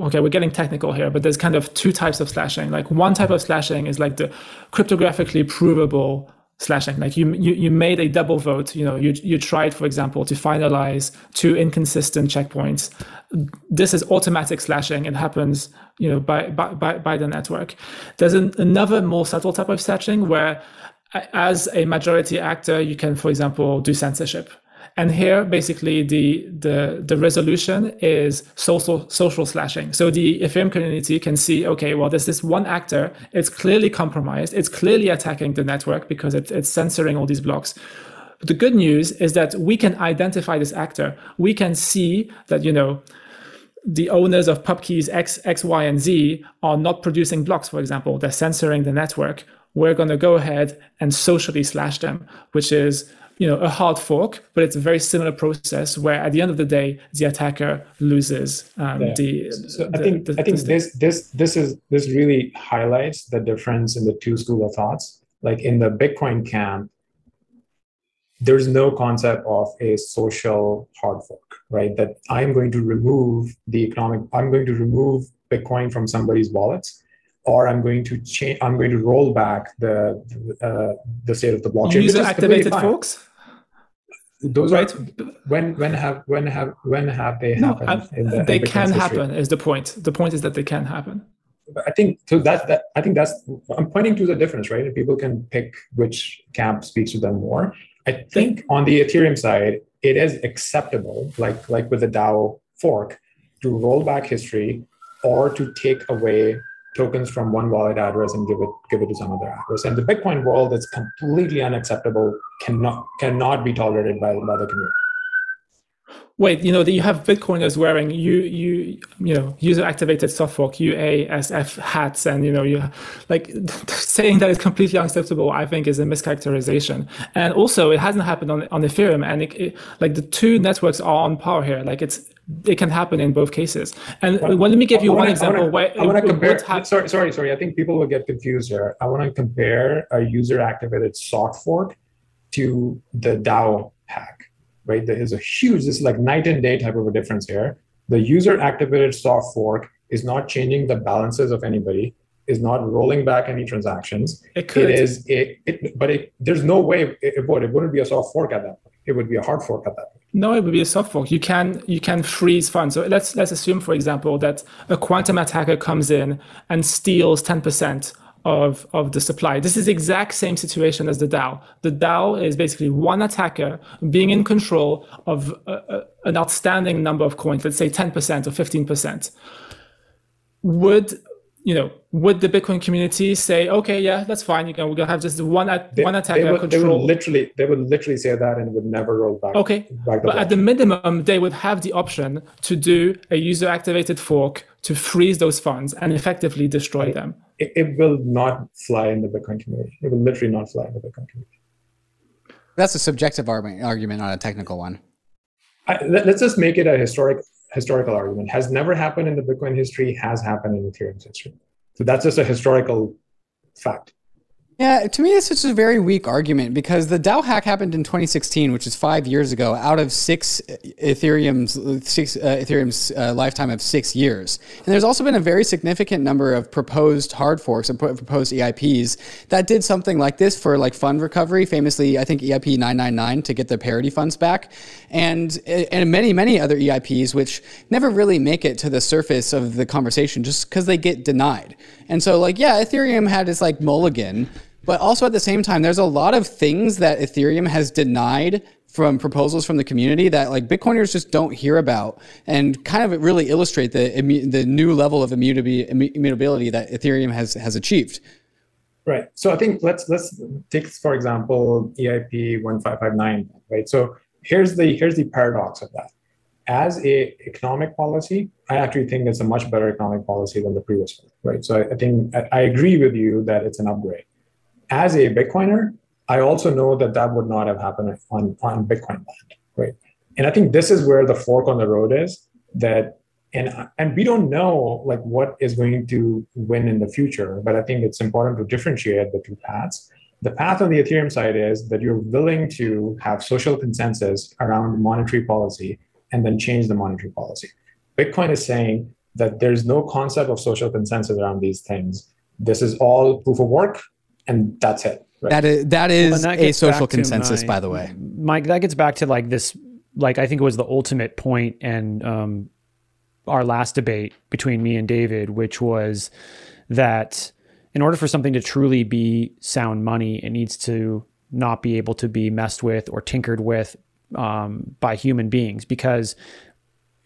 okay we're getting technical here but there's kind of two types of slashing. Like one type of slashing is like the cryptographically provable slashing. Like you you, you made a double vote you know you, you tried for example to finalize two inconsistent checkpoints. This is automatic slashing. It happens you know by by, by the network. There's an, another more subtle type of slashing where as a majority actor you can for example do censorship and here, basically, the, the, the resolution is social, social slashing. So the Ethereum community can see, okay, well, there's this one actor. It's clearly compromised. It's clearly attacking the network because it, it's censoring all these blocks. But the good news is that we can identify this actor. We can see that, you know, the owners of pub keys X, X, Y, and Z are not producing blocks, for example. They're censoring the network. We're going to go ahead and socially slash them, which is you know a hard fork but it's a very similar process where at the end of the day the attacker loses um, yeah. the, so the, i think the, i think this this this is this really highlights the difference in the two school of thoughts like in the bitcoin camp there's no concept of a social hard fork right that i'm going to remove the economic i'm going to remove bitcoin from somebody's wallets or I'm going to change. I'm going to roll back the uh, the state of the blockchain. User activated forks. Those right. Are, when when have when have when have they no, happened? The, they can happen. Is the point? The point is that they can happen. I think so. That that I think that's. I'm pointing to the difference, right? People can pick which camp speaks to them more. I think on the Ethereum side, it is acceptable, like like with the DAO fork, to roll back history or to take away tokens from one wallet address and give it give it to some other address. And the Bitcoin world is completely unacceptable, cannot cannot be tolerated by, by the community. Wait, you know, that you have Bitcoiners wearing you you you know user activated soft fork UASF hats, and you know you like saying that is completely unacceptable. I think is a mischaracterization, and also it hasn't happened on on Ethereum, and it, it, like the two networks are on par here. Like it's it can happen in both cases. And well, let me give you one example. Wanna, I want to compare. Sorry, sorry, sorry. I think people will get confused here. I want to compare a user activated soft fork to the DAO hack. Right, there is a huge. This is like night and day type of a difference here. The user activated soft fork is not changing the balances of anybody. Is not rolling back any transactions. It could. It is. It, it but it, there's no way it, it would. It wouldn't be a soft fork at that point. It would be a hard fork at that point. No, it would be a soft fork. You can you can freeze funds. So let's let's assume, for example, that a quantum attacker comes in and steals ten percent of of the supply. This is the exact same situation as the DAO. The DAO is basically one attacker being in control of a, a, an outstanding number of coins. Let's say ten percent or fifteen percent. Would you know, would the Bitcoin community say, okay, yeah, that's fine. You know, we're gonna have just one at, they, one attacker they would, control. They would literally, they would literally say that and would never roll back. Okay, back but at the minimum, they would have the option to do a user-activated fork to freeze those funds and effectively destroy it, them. It, it will not fly in the Bitcoin community. It will literally not fly in the Bitcoin community. That's a subjective argument, not a technical one. I, let's just make it a historic historical argument. Has never happened in the Bitcoin history. Has happened in Ethereum's history. So that's just a historical fact. Yeah, to me, it's such a very weak argument because the DAO hack happened in 2016, which is five years ago, out of six Ethereum's six uh, Ethereum's uh, lifetime of six years. And there's also been a very significant number of proposed hard forks and proposed EIPs that did something like this for like fund recovery. Famously, I think EIP 999 to get the parity funds back, and and many many other EIPs which never really make it to the surface of the conversation just because they get denied. And so, like, yeah, Ethereum had its like mulligan but also at the same time, there's a lot of things that Ethereum has denied from proposals from the community that like Bitcoiners just don't hear about and kind of really illustrate the the new level of immutability that Ethereum has has achieved. Right. So I think let's let's take for example EIP 1559, right? So here's the here's the paradox of that. As a economic policy, I actually think it's a much better economic policy than the previous one, right? So I, I think I, I agree with you that it's an upgrade as a Bitcoiner, I also know that that would not have happened on, on Bitcoin land, right? And I think this is where the fork on the road is that, and, and we don't know like what is going to win in the future, but I think it's important to differentiate the two paths. The path on the Ethereum side is that you're willing to have social consensus around monetary policy and then change the monetary policy. Bitcoin is saying that there's no concept of social consensus around these things. This is all proof of work and that's it. Right? That is that is well, that a social consensus, my, by the way. Mike, that gets back to like this. Like I think it was the ultimate point and um, our last debate between me and David, which was that in order for something to truly be sound money, it needs to not be able to be messed with or tinkered with um, by human beings because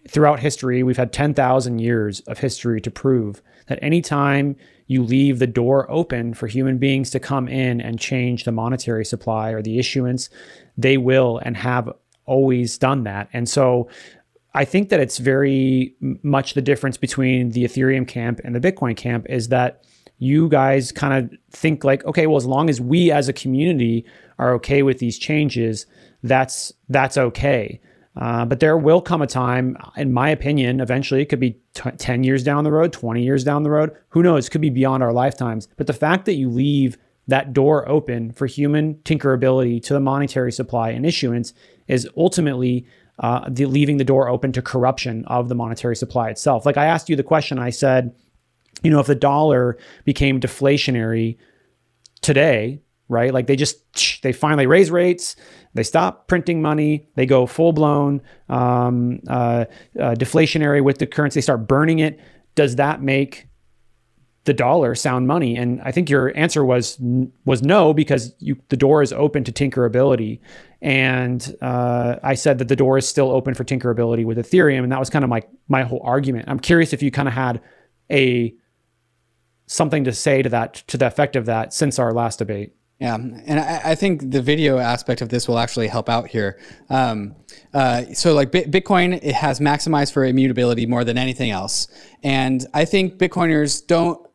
throughout history, we've had 10,000 years of history to prove that anytime you leave the door open for human beings to come in and change the monetary supply or the issuance, they will and have always done that. And so I think that it's very much the difference between the Ethereum camp and the Bitcoin camp is that you guys kind of think like, okay, well, as long as we as a community are okay with these changes, that's that's okay. Uh, but there will come a time, in my opinion, eventually it could be t- 10 years down the road, 20 years down the road. Who knows? It could be beyond our lifetimes. But the fact that you leave that door open for human tinkerability to the monetary supply and issuance is ultimately uh, the, leaving the door open to corruption of the monetary supply itself. Like I asked you the question, I said, you know, if the dollar became deflationary today, right? Like they just they finally raise rates, they stop printing money, they go full blown um, uh, uh, deflationary with the currency, they start burning it. Does that make the dollar sound money? And I think your answer was was no because you, the door is open to tinkerability. And uh, I said that the door is still open for tinkerability with Ethereum, and that was kind of my my whole argument. I'm curious if you kind of had a something to say to that to the effect of that since our last debate. Yeah, and I, I, think the video aspect of this will actually help out here. Um, uh, so, like Bitcoin, it has maximized for immutability more than anything else, and I think Bitcoiners don't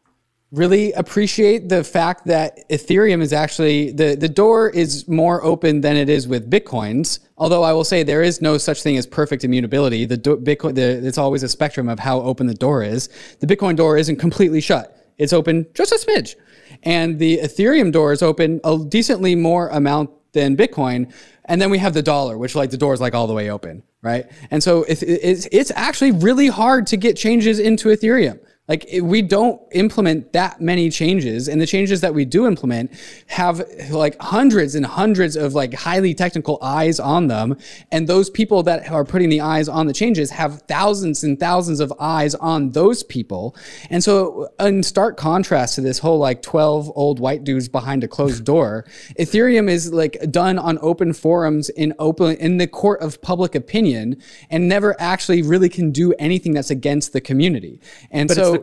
really appreciate the fact that Ethereum is actually the the door is more open than it is with Bitcoins. Although I will say there is no such thing as perfect immutability. The do, Bitcoin, the, it's always a spectrum of how open the door is. The Bitcoin door isn't completely shut; it's open just a smidge. And the Ethereum door is open a decently more amount than Bitcoin. And then we have the dollar, which like the door is like all the way open, right? And so it's, it's, it's actually really hard to get changes into Ethereum. Like we don't implement that many changes, and the changes that we do implement have like hundreds and hundreds of like highly technical eyes on them. And those people that are putting the eyes on the changes have thousands and thousands of eyes on those people. And so, in stark contrast to this whole like 12 old white dudes behind a closed door, Ethereum is like done on open forums in open in the court of public opinion and never actually really can do anything that's against the community. And but so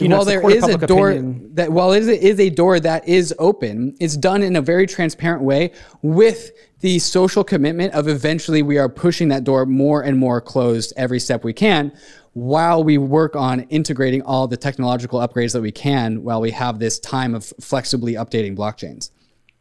you while know, there is a door opinion. that while it is a door that is open, it's done in a very transparent way with the social commitment of eventually we are pushing that door more and more closed every step we can while we work on integrating all the technological upgrades that we can while we have this time of flexibly updating blockchains.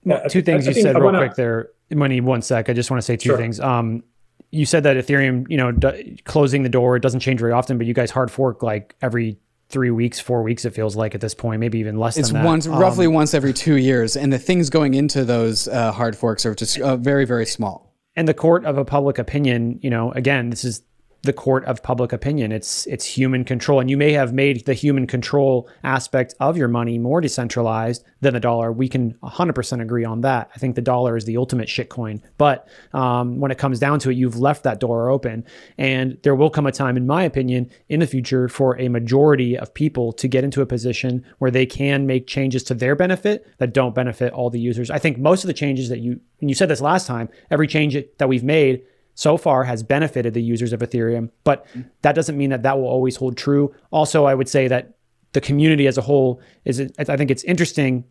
Yeah, two things you said real wanna... quick there. Money, one sec. I just want to say two sure. things. Um, you said that Ethereum, you know, d- closing the door, it doesn't change very often, but you guys hard fork like every three weeks, four weeks, it feels like at this point, maybe even less it's than that. once, um, roughly once every two years. And the things going into those uh, hard forks are just uh, very, very small. And the court of a public opinion, you know, again, this is the court of public opinion. It's it's human control, and you may have made the human control aspect of your money more decentralized than the dollar. We can 100% agree on that. I think the dollar is the ultimate shitcoin. But um, when it comes down to it, you've left that door open, and there will come a time, in my opinion, in the future for a majority of people to get into a position where they can make changes to their benefit that don't benefit all the users. I think most of the changes that you and you said this last time, every change that we've made so far has benefited the users of Ethereum, but that doesn't mean that that will always hold true. Also, I would say that the community as a whole is, I think it's interesting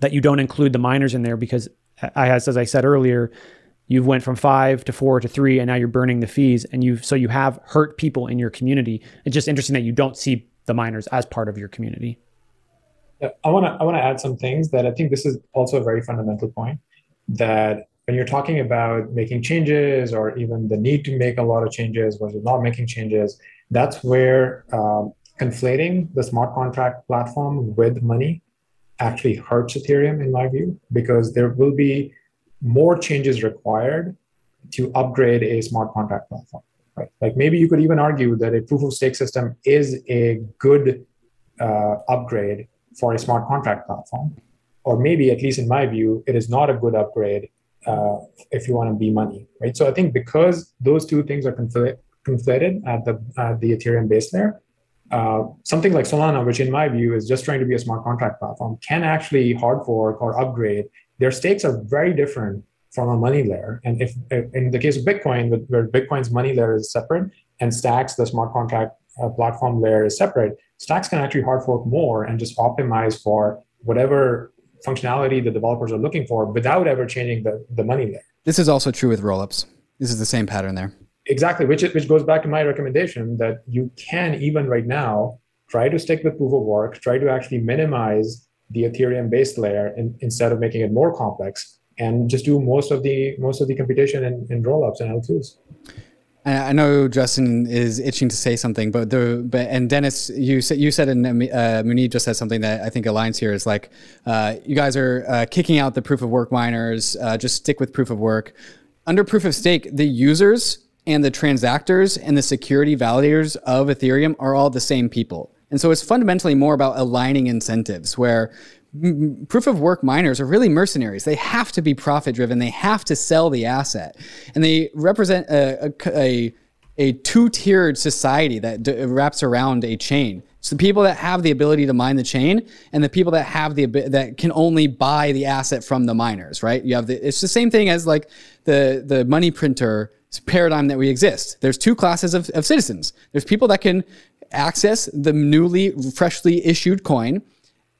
that you don't include the miners in there because, as, as I said earlier, you've went from five to four to three, and now you're burning the fees, and you've so you have hurt people in your community. It's just interesting that you don't see the miners as part of your community. Yeah, I want to I want to add some things that I think this is also a very fundamental point that when you're talking about making changes or even the need to make a lot of changes versus not making changes, that's where um, conflating the smart contract platform with money actually hurts Ethereum, in my view, because there will be more changes required to upgrade a smart contract platform. Right? Like maybe you could even argue that a proof of stake system is a good uh, upgrade for a smart contract platform. Or maybe, at least in my view, it is not a good upgrade uh, if you want to be money, right? So I think because those two things are confl- conflated at the at the Ethereum base layer, uh, something like Solana, which in my view is just trying to be a smart contract platform, can actually hard fork or upgrade. Their stakes are very different from a money layer. And if in the case of Bitcoin, where Bitcoin's money layer is separate and Stacks, the smart contract uh, platform layer, is separate, Stacks can actually hard fork more and just optimize for whatever functionality the developers are looking for without ever changing the, the money layer. This is also true with rollups. This is the same pattern there. Exactly, which which goes back to my recommendation that you can even right now try to stick with proof of work, try to actually minimize the Ethereum based layer in, instead of making it more complex, and just do most of the most of the computation in, in rollups and L2s. I know Justin is itching to say something, but the but and Dennis, you said you said and uh, Muneeb just said something that I think aligns here. Is like uh, you guys are uh, kicking out the proof of work miners. Uh, just stick with proof of work. Under proof of stake, the users and the transactors and the security validators of Ethereum are all the same people. And so it's fundamentally more about aligning incentives where proof of work miners are really mercenaries. They have to be profit driven. They have to sell the asset, and they represent a, a, a, a two tiered society that d- wraps around a chain. It's the people that have the ability to mine the chain, and the people that have the that can only buy the asset from the miners. Right? You have the. It's the same thing as like the the money printer paradigm that we exist. There's two classes of, of citizens. There's people that can access the newly freshly issued coin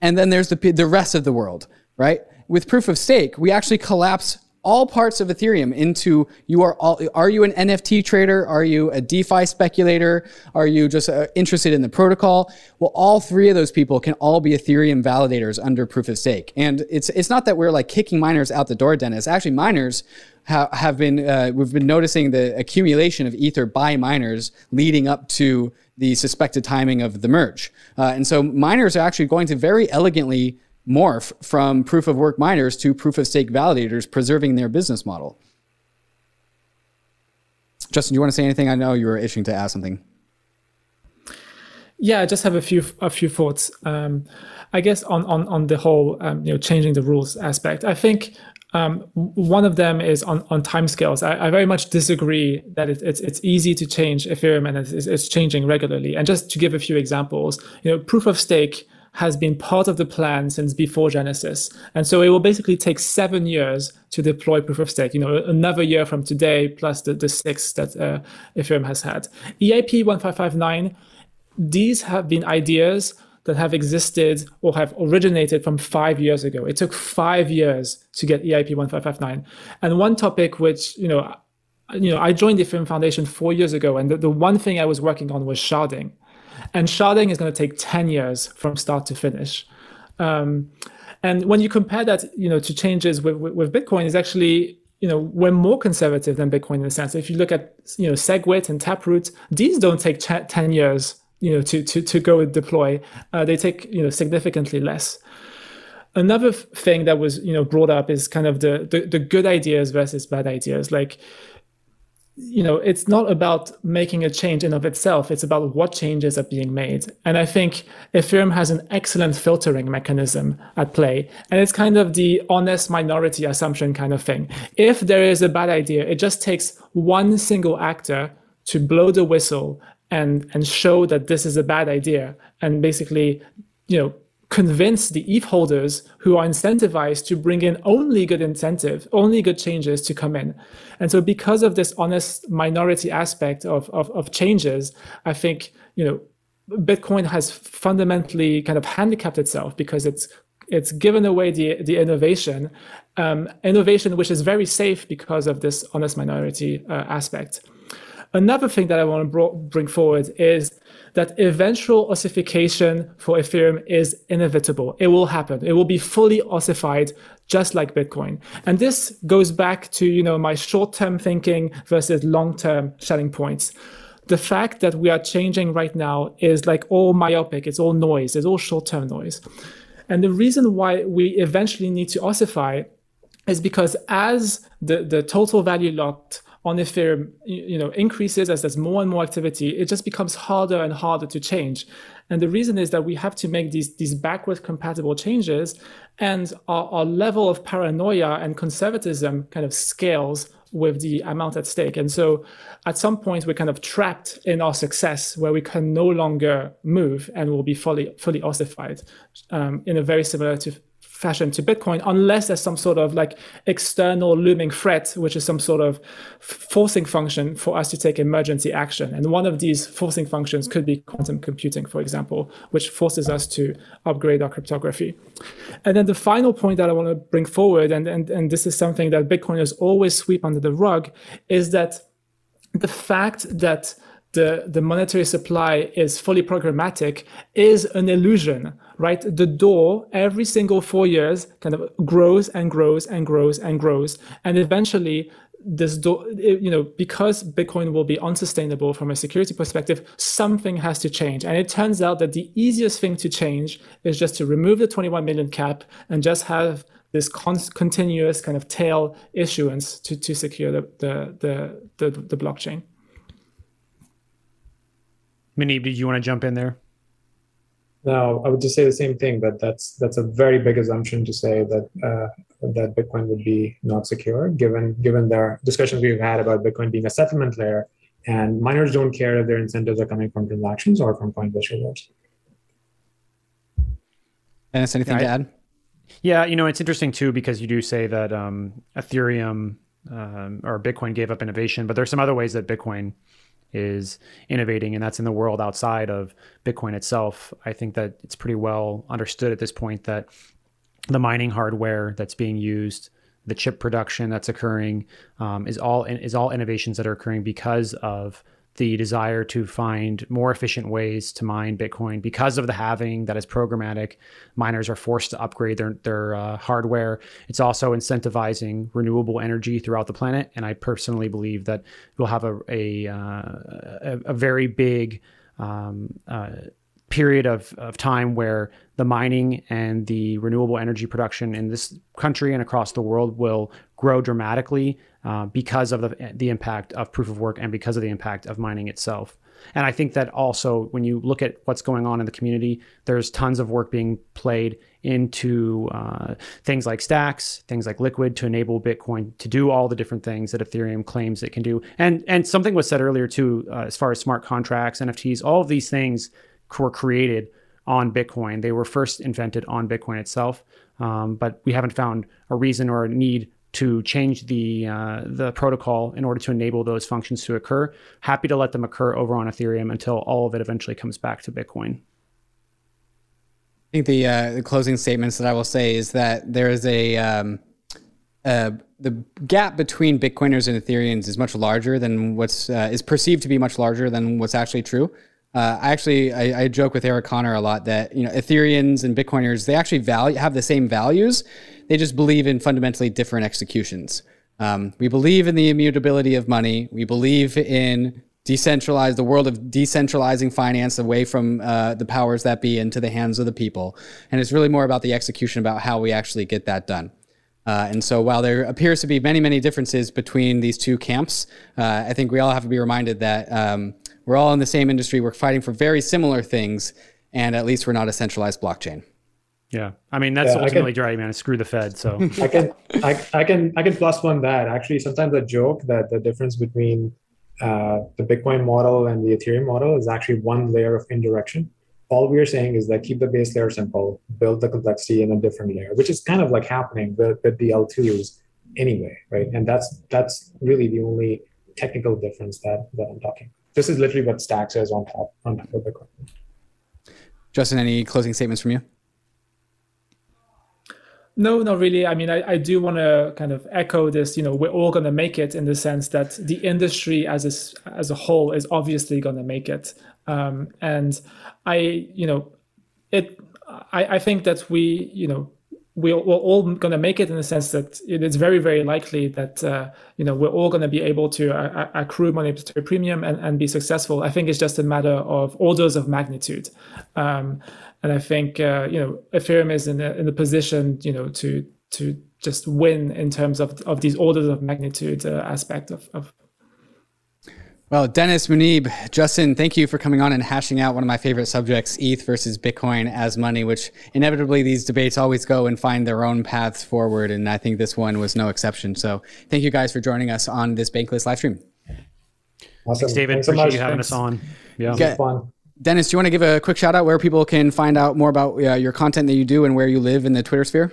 and then there's the, the rest of the world, right? With proof of stake, we actually collapse all parts of Ethereum into you are all, are you an NFT trader? Are you a DeFi speculator? Are you just uh, interested in the protocol? Well, all three of those people can all be Ethereum validators under proof of stake. And it's, it's not that we're like kicking miners out the door, Dennis. Actually, miners ha- have been, uh, we've been noticing the accumulation of Ether by miners leading up to the suspected timing of the merge. Uh, and so miners are actually going to very elegantly morph from proof of work miners to proof of stake validators, preserving their business model. Justin, do you want to say anything? I know you were itching to ask something. Yeah, I just have a few a few thoughts. Um, I guess on on on the whole, um, you know, changing the rules aspect. I think um, one of them is on, on timescales. I, I very much disagree that it, it's it's easy to change Ethereum and it's, it's changing regularly. And just to give a few examples, you know, proof of stake has been part of the plan since before Genesis, and so it will basically take seven years to deploy proof of stake. You know, another year from today plus the the six that uh, Ethereum has had. EIP one five five nine. These have been ideas that have existed or have originated from five years ago. It took five years to get EIP 1559. And one topic which, you know, you know, I joined the Ethereum Foundation four years ago, and the, the one thing I was working on was sharding. And sharding is going to take 10 years from start to finish. Um, and when you compare that, you know, to changes with, with, with Bitcoin, is actually you know we're more conservative than Bitcoin in a sense. If you look at you know SegWit and Taproot, these don't take ch- ten years you know to to to go and deploy. Uh, they take you know significantly less. Another thing that was you know brought up is kind of the, the the good ideas versus bad ideas. Like you know it's not about making a change in of itself it's about what changes are being made and i think ethereum has an excellent filtering mechanism at play and it's kind of the honest minority assumption kind of thing if there is a bad idea it just takes one single actor to blow the whistle and and show that this is a bad idea and basically you know convince the ETH holders who are incentivized to bring in only good incentive, only good changes to come in. And so because of this honest minority aspect of, of, of changes, I think, you know, Bitcoin has fundamentally kind of handicapped itself because it's it's given away the the innovation, um, innovation which is very safe because of this honest minority uh, aspect. Another thing that I want to bring forward is that eventual ossification for Ethereum is inevitable. It will happen. It will be fully ossified just like Bitcoin. And this goes back to, you know, my short-term thinking versus long-term selling points. The fact that we are changing right now is like all myopic. It's all noise. It's all short-term noise. And the reason why we eventually need to ossify is because as the, the total value locked on Ethereum, you know, increases as there's more and more activity, it just becomes harder and harder to change. And the reason is that we have to make these, these backward compatible changes and our, our level of paranoia and conservatism kind of scales with the amount at stake. And so at some point we're kind of trapped in our success where we can no longer move and will be fully fully ossified um, in a very similar to fashion to Bitcoin unless there's some sort of like external looming threat, which is some sort of forcing function for us to take emergency action. And one of these forcing functions could be quantum computing, for example, which forces us to upgrade our cryptography. And then the final point that I want to bring forward, and, and, and this is something that Bitcoiners always sweep under the rug, is that the fact that the, the monetary supply is fully programmatic is an illusion right? The door every single four years kind of grows and grows and grows and grows. And eventually, this door, you know, because Bitcoin will be unsustainable from a security perspective, something has to change. And it turns out that the easiest thing to change is just to remove the 21 million cap and just have this con- continuous kind of tail issuance to, to secure the, the, the, the, the blockchain. Muneeb, did you want to jump in there? No, I would just say the same thing. but that's that's a very big assumption to say that uh, that Bitcoin would be not secure, given given the discussions we've had about Bitcoin being a settlement layer, and miners don't care if their incentives are coming from transactions or from Coinbase rewards. Dennis, anything yeah, to add? Yeah, you know it's interesting too because you do say that um, Ethereum um, or Bitcoin gave up innovation, but there's some other ways that Bitcoin is innovating, and that's in the world outside of Bitcoin itself. I think that it's pretty well understood at this point that the mining hardware that's being used, the chip production that's occurring, um, is all is all innovations that are occurring because of the desire to find more efficient ways to mine Bitcoin because of the halving that is programmatic. Miners are forced to upgrade their their uh, hardware. It's also incentivizing renewable energy throughout the planet, and I personally believe that we'll have a a, uh, a, a, very big um, uh, period of, of time where the mining and the renewable energy production in this country and across the world will grow dramatically uh, because of the, the impact of proof of work and because of the impact of mining itself. And I think that also, when you look at what's going on in the community, there's tons of work being played into uh, things like stacks, things like liquid to enable Bitcoin to do all the different things that Ethereum claims it can do. And and something was said earlier too, uh, as far as smart contracts, NFTs, all of these things were created on Bitcoin. They were first invented on Bitcoin itself, um, but we haven't found a reason or a need to change the uh, the protocol in order to enable those functions to occur. Happy to let them occur over on Ethereum until all of it eventually comes back to Bitcoin. I think the uh, the closing statements that I will say is that there is a um, uh, the gap between Bitcoiners and Ethereans is much larger than what's uh, is perceived to be much larger than what's actually true. Uh, I actually I, I, joke with Eric Conner a lot that you know Ethereans and Bitcoiners they actually value have the same values, they just believe in fundamentally different executions. Um, we believe in the immutability of money. We believe in decentralize the world of decentralizing finance away from uh, the powers that be into the hands of the people. And it's really more about the execution, about how we actually get that done. Uh, and so while there appears to be many, many differences between these two camps, uh, I think we all have to be reminded that um, we're all in the same industry. We're fighting for very similar things, and at least we're not a centralized blockchain. Yeah, I mean that's yeah, ultimately can, right, man. Screw the Fed. So I can, I, I can, I can plus one that. Actually, sometimes I joke that the difference between uh, the Bitcoin model and the Ethereum model is actually one layer of indirection. All we are saying is that keep the base layer simple, build the complexity in a different layer, which is kind of like happening with, with the L2s anyway, right? And that's that's really the only technical difference that, that I'm talking. This is literally what Stacks is on top on top of Bitcoin. Justin, any closing statements from you? No, not really. I mean, I, I do want to kind of echo this. You know, we're all going to make it in the sense that the industry as a, as a whole is obviously going to make it. Um, and I, you know, it. I, I think that we, you know, we're, we're all going to make it in the sense that it is very, very likely that uh, you know we're all going to be able to uh, accrue monetary premium and, and be successful. I think it's just a matter of orders of magnitude. Um, and I think uh, you know Ethereum is in a, in a position you know to to just win in terms of of these orders of magnitude uh, aspect of, of well, Dennis, Muneeb, Justin, thank you for coming on and hashing out one of my favorite subjects, ETH versus Bitcoin as money, which inevitably these debates always go and find their own paths forward. And I think this one was no exception. So thank you guys for joining us on this Bankless live stream. Awesome. Thanks, David. Thanks Appreciate so you having Thanks. us on. Yeah. fun. Dennis, do you want to give a quick shout out where people can find out more about uh, your content that you do and where you live in the Twitter sphere?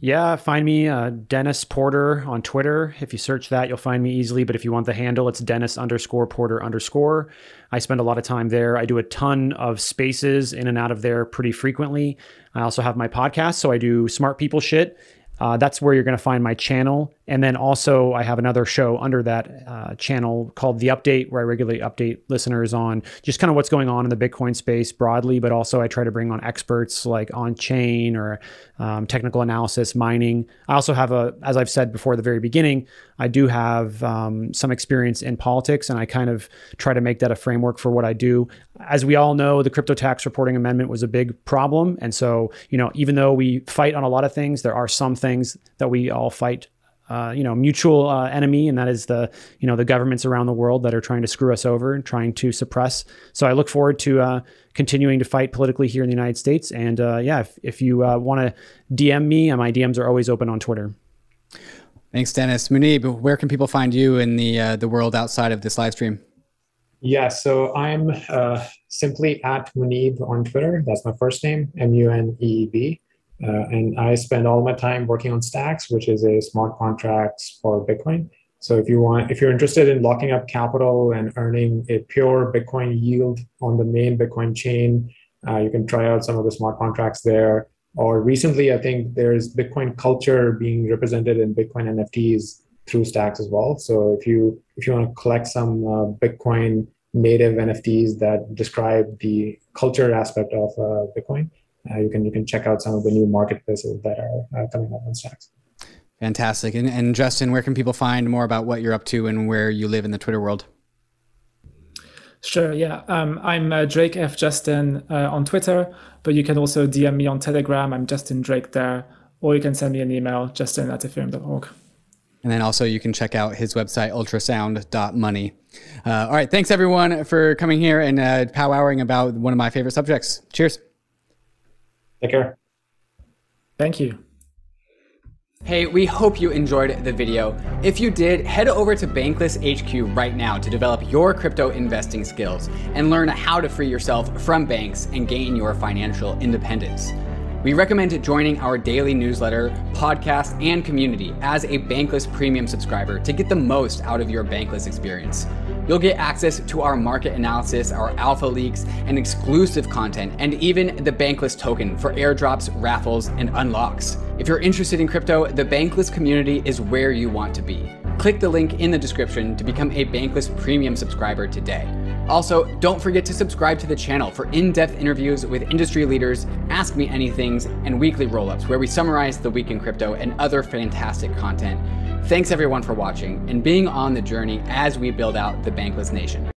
Yeah, find me uh, Dennis Porter on Twitter. If you search that, you'll find me easily. But if you want the handle, it's Dennis underscore Porter underscore. I spend a lot of time there. I do a ton of spaces in and out of there pretty frequently. I also have my podcast, so I do smart people shit. Uh, that's where you're going to find my channel. And then also, I have another show under that uh, channel called The Update, where I regularly update listeners on just kind of what's going on in the Bitcoin space broadly, but also I try to bring on experts like on chain or um, technical analysis, mining. I also have a, as I've said before, the very beginning, I do have um, some experience in politics, and I kind of try to make that a framework for what I do. As we all know, the crypto tax reporting amendment was a big problem. And so, you know, even though we fight on a lot of things, there are some things that we all fight uh, you know, mutual uh, enemy, and that is the, you know, the governments around the world that are trying to screw us over and trying to suppress. So I look forward to uh, continuing to fight politically here in the United States. And uh, yeah, if, if you uh, want to DM me, my DMs are always open on Twitter. Thanks, Dennis. Muneeb, where can people find you in the the world outside of this live stream? Yeah, so I'm simply at Muneeb on Twitter. That's my first name, M U N E E B. Uh, and I spend all my time working on Stacks, which is a smart contracts for Bitcoin. So if you want, if you're interested in locking up capital and earning a pure Bitcoin yield on the main Bitcoin chain, uh, you can try out some of the smart contracts there. Or recently, I think there's Bitcoin culture being represented in Bitcoin NFTs through Stacks as well. So if you if you want to collect some uh, Bitcoin native NFTs that describe the culture aspect of uh, Bitcoin, you can you can check out some of the new marketplaces that are uh, coming up on Stacks. Fantastic. And, and Justin, where can people find more about what you're up to and where you live in the Twitter world? Sure. Yeah. Um, I'm uh, Drake F Justin uh, on Twitter, but you can also DM me on Telegram. I'm Justin Drake there, or you can send me an email, justin at ethereum.org. And then also you can check out his website, ultrasound.money. Uh, all right. Thanks everyone for coming here and uh, powwowing about one of my favorite subjects. Cheers. Take care. Thank you. Hey, we hope you enjoyed the video. If you did, head over to Bankless HQ right now to develop your crypto investing skills and learn how to free yourself from banks and gain your financial independence. We recommend joining our daily newsletter, podcast, and community as a Bankless Premium subscriber to get the most out of your Bankless experience. You'll get access to our market analysis, our alpha leaks, and exclusive content, and even the Bankless token for airdrops, raffles, and unlocks. If you're interested in crypto, the Bankless community is where you want to be. Click the link in the description to become a Bankless Premium subscriber today. Also, don't forget to subscribe to the channel for in depth interviews with industry leaders, Ask Me Anythings, and weekly roll ups where we summarize the week in crypto and other fantastic content. Thanks everyone for watching and being on the journey as we build out the Bankless Nation.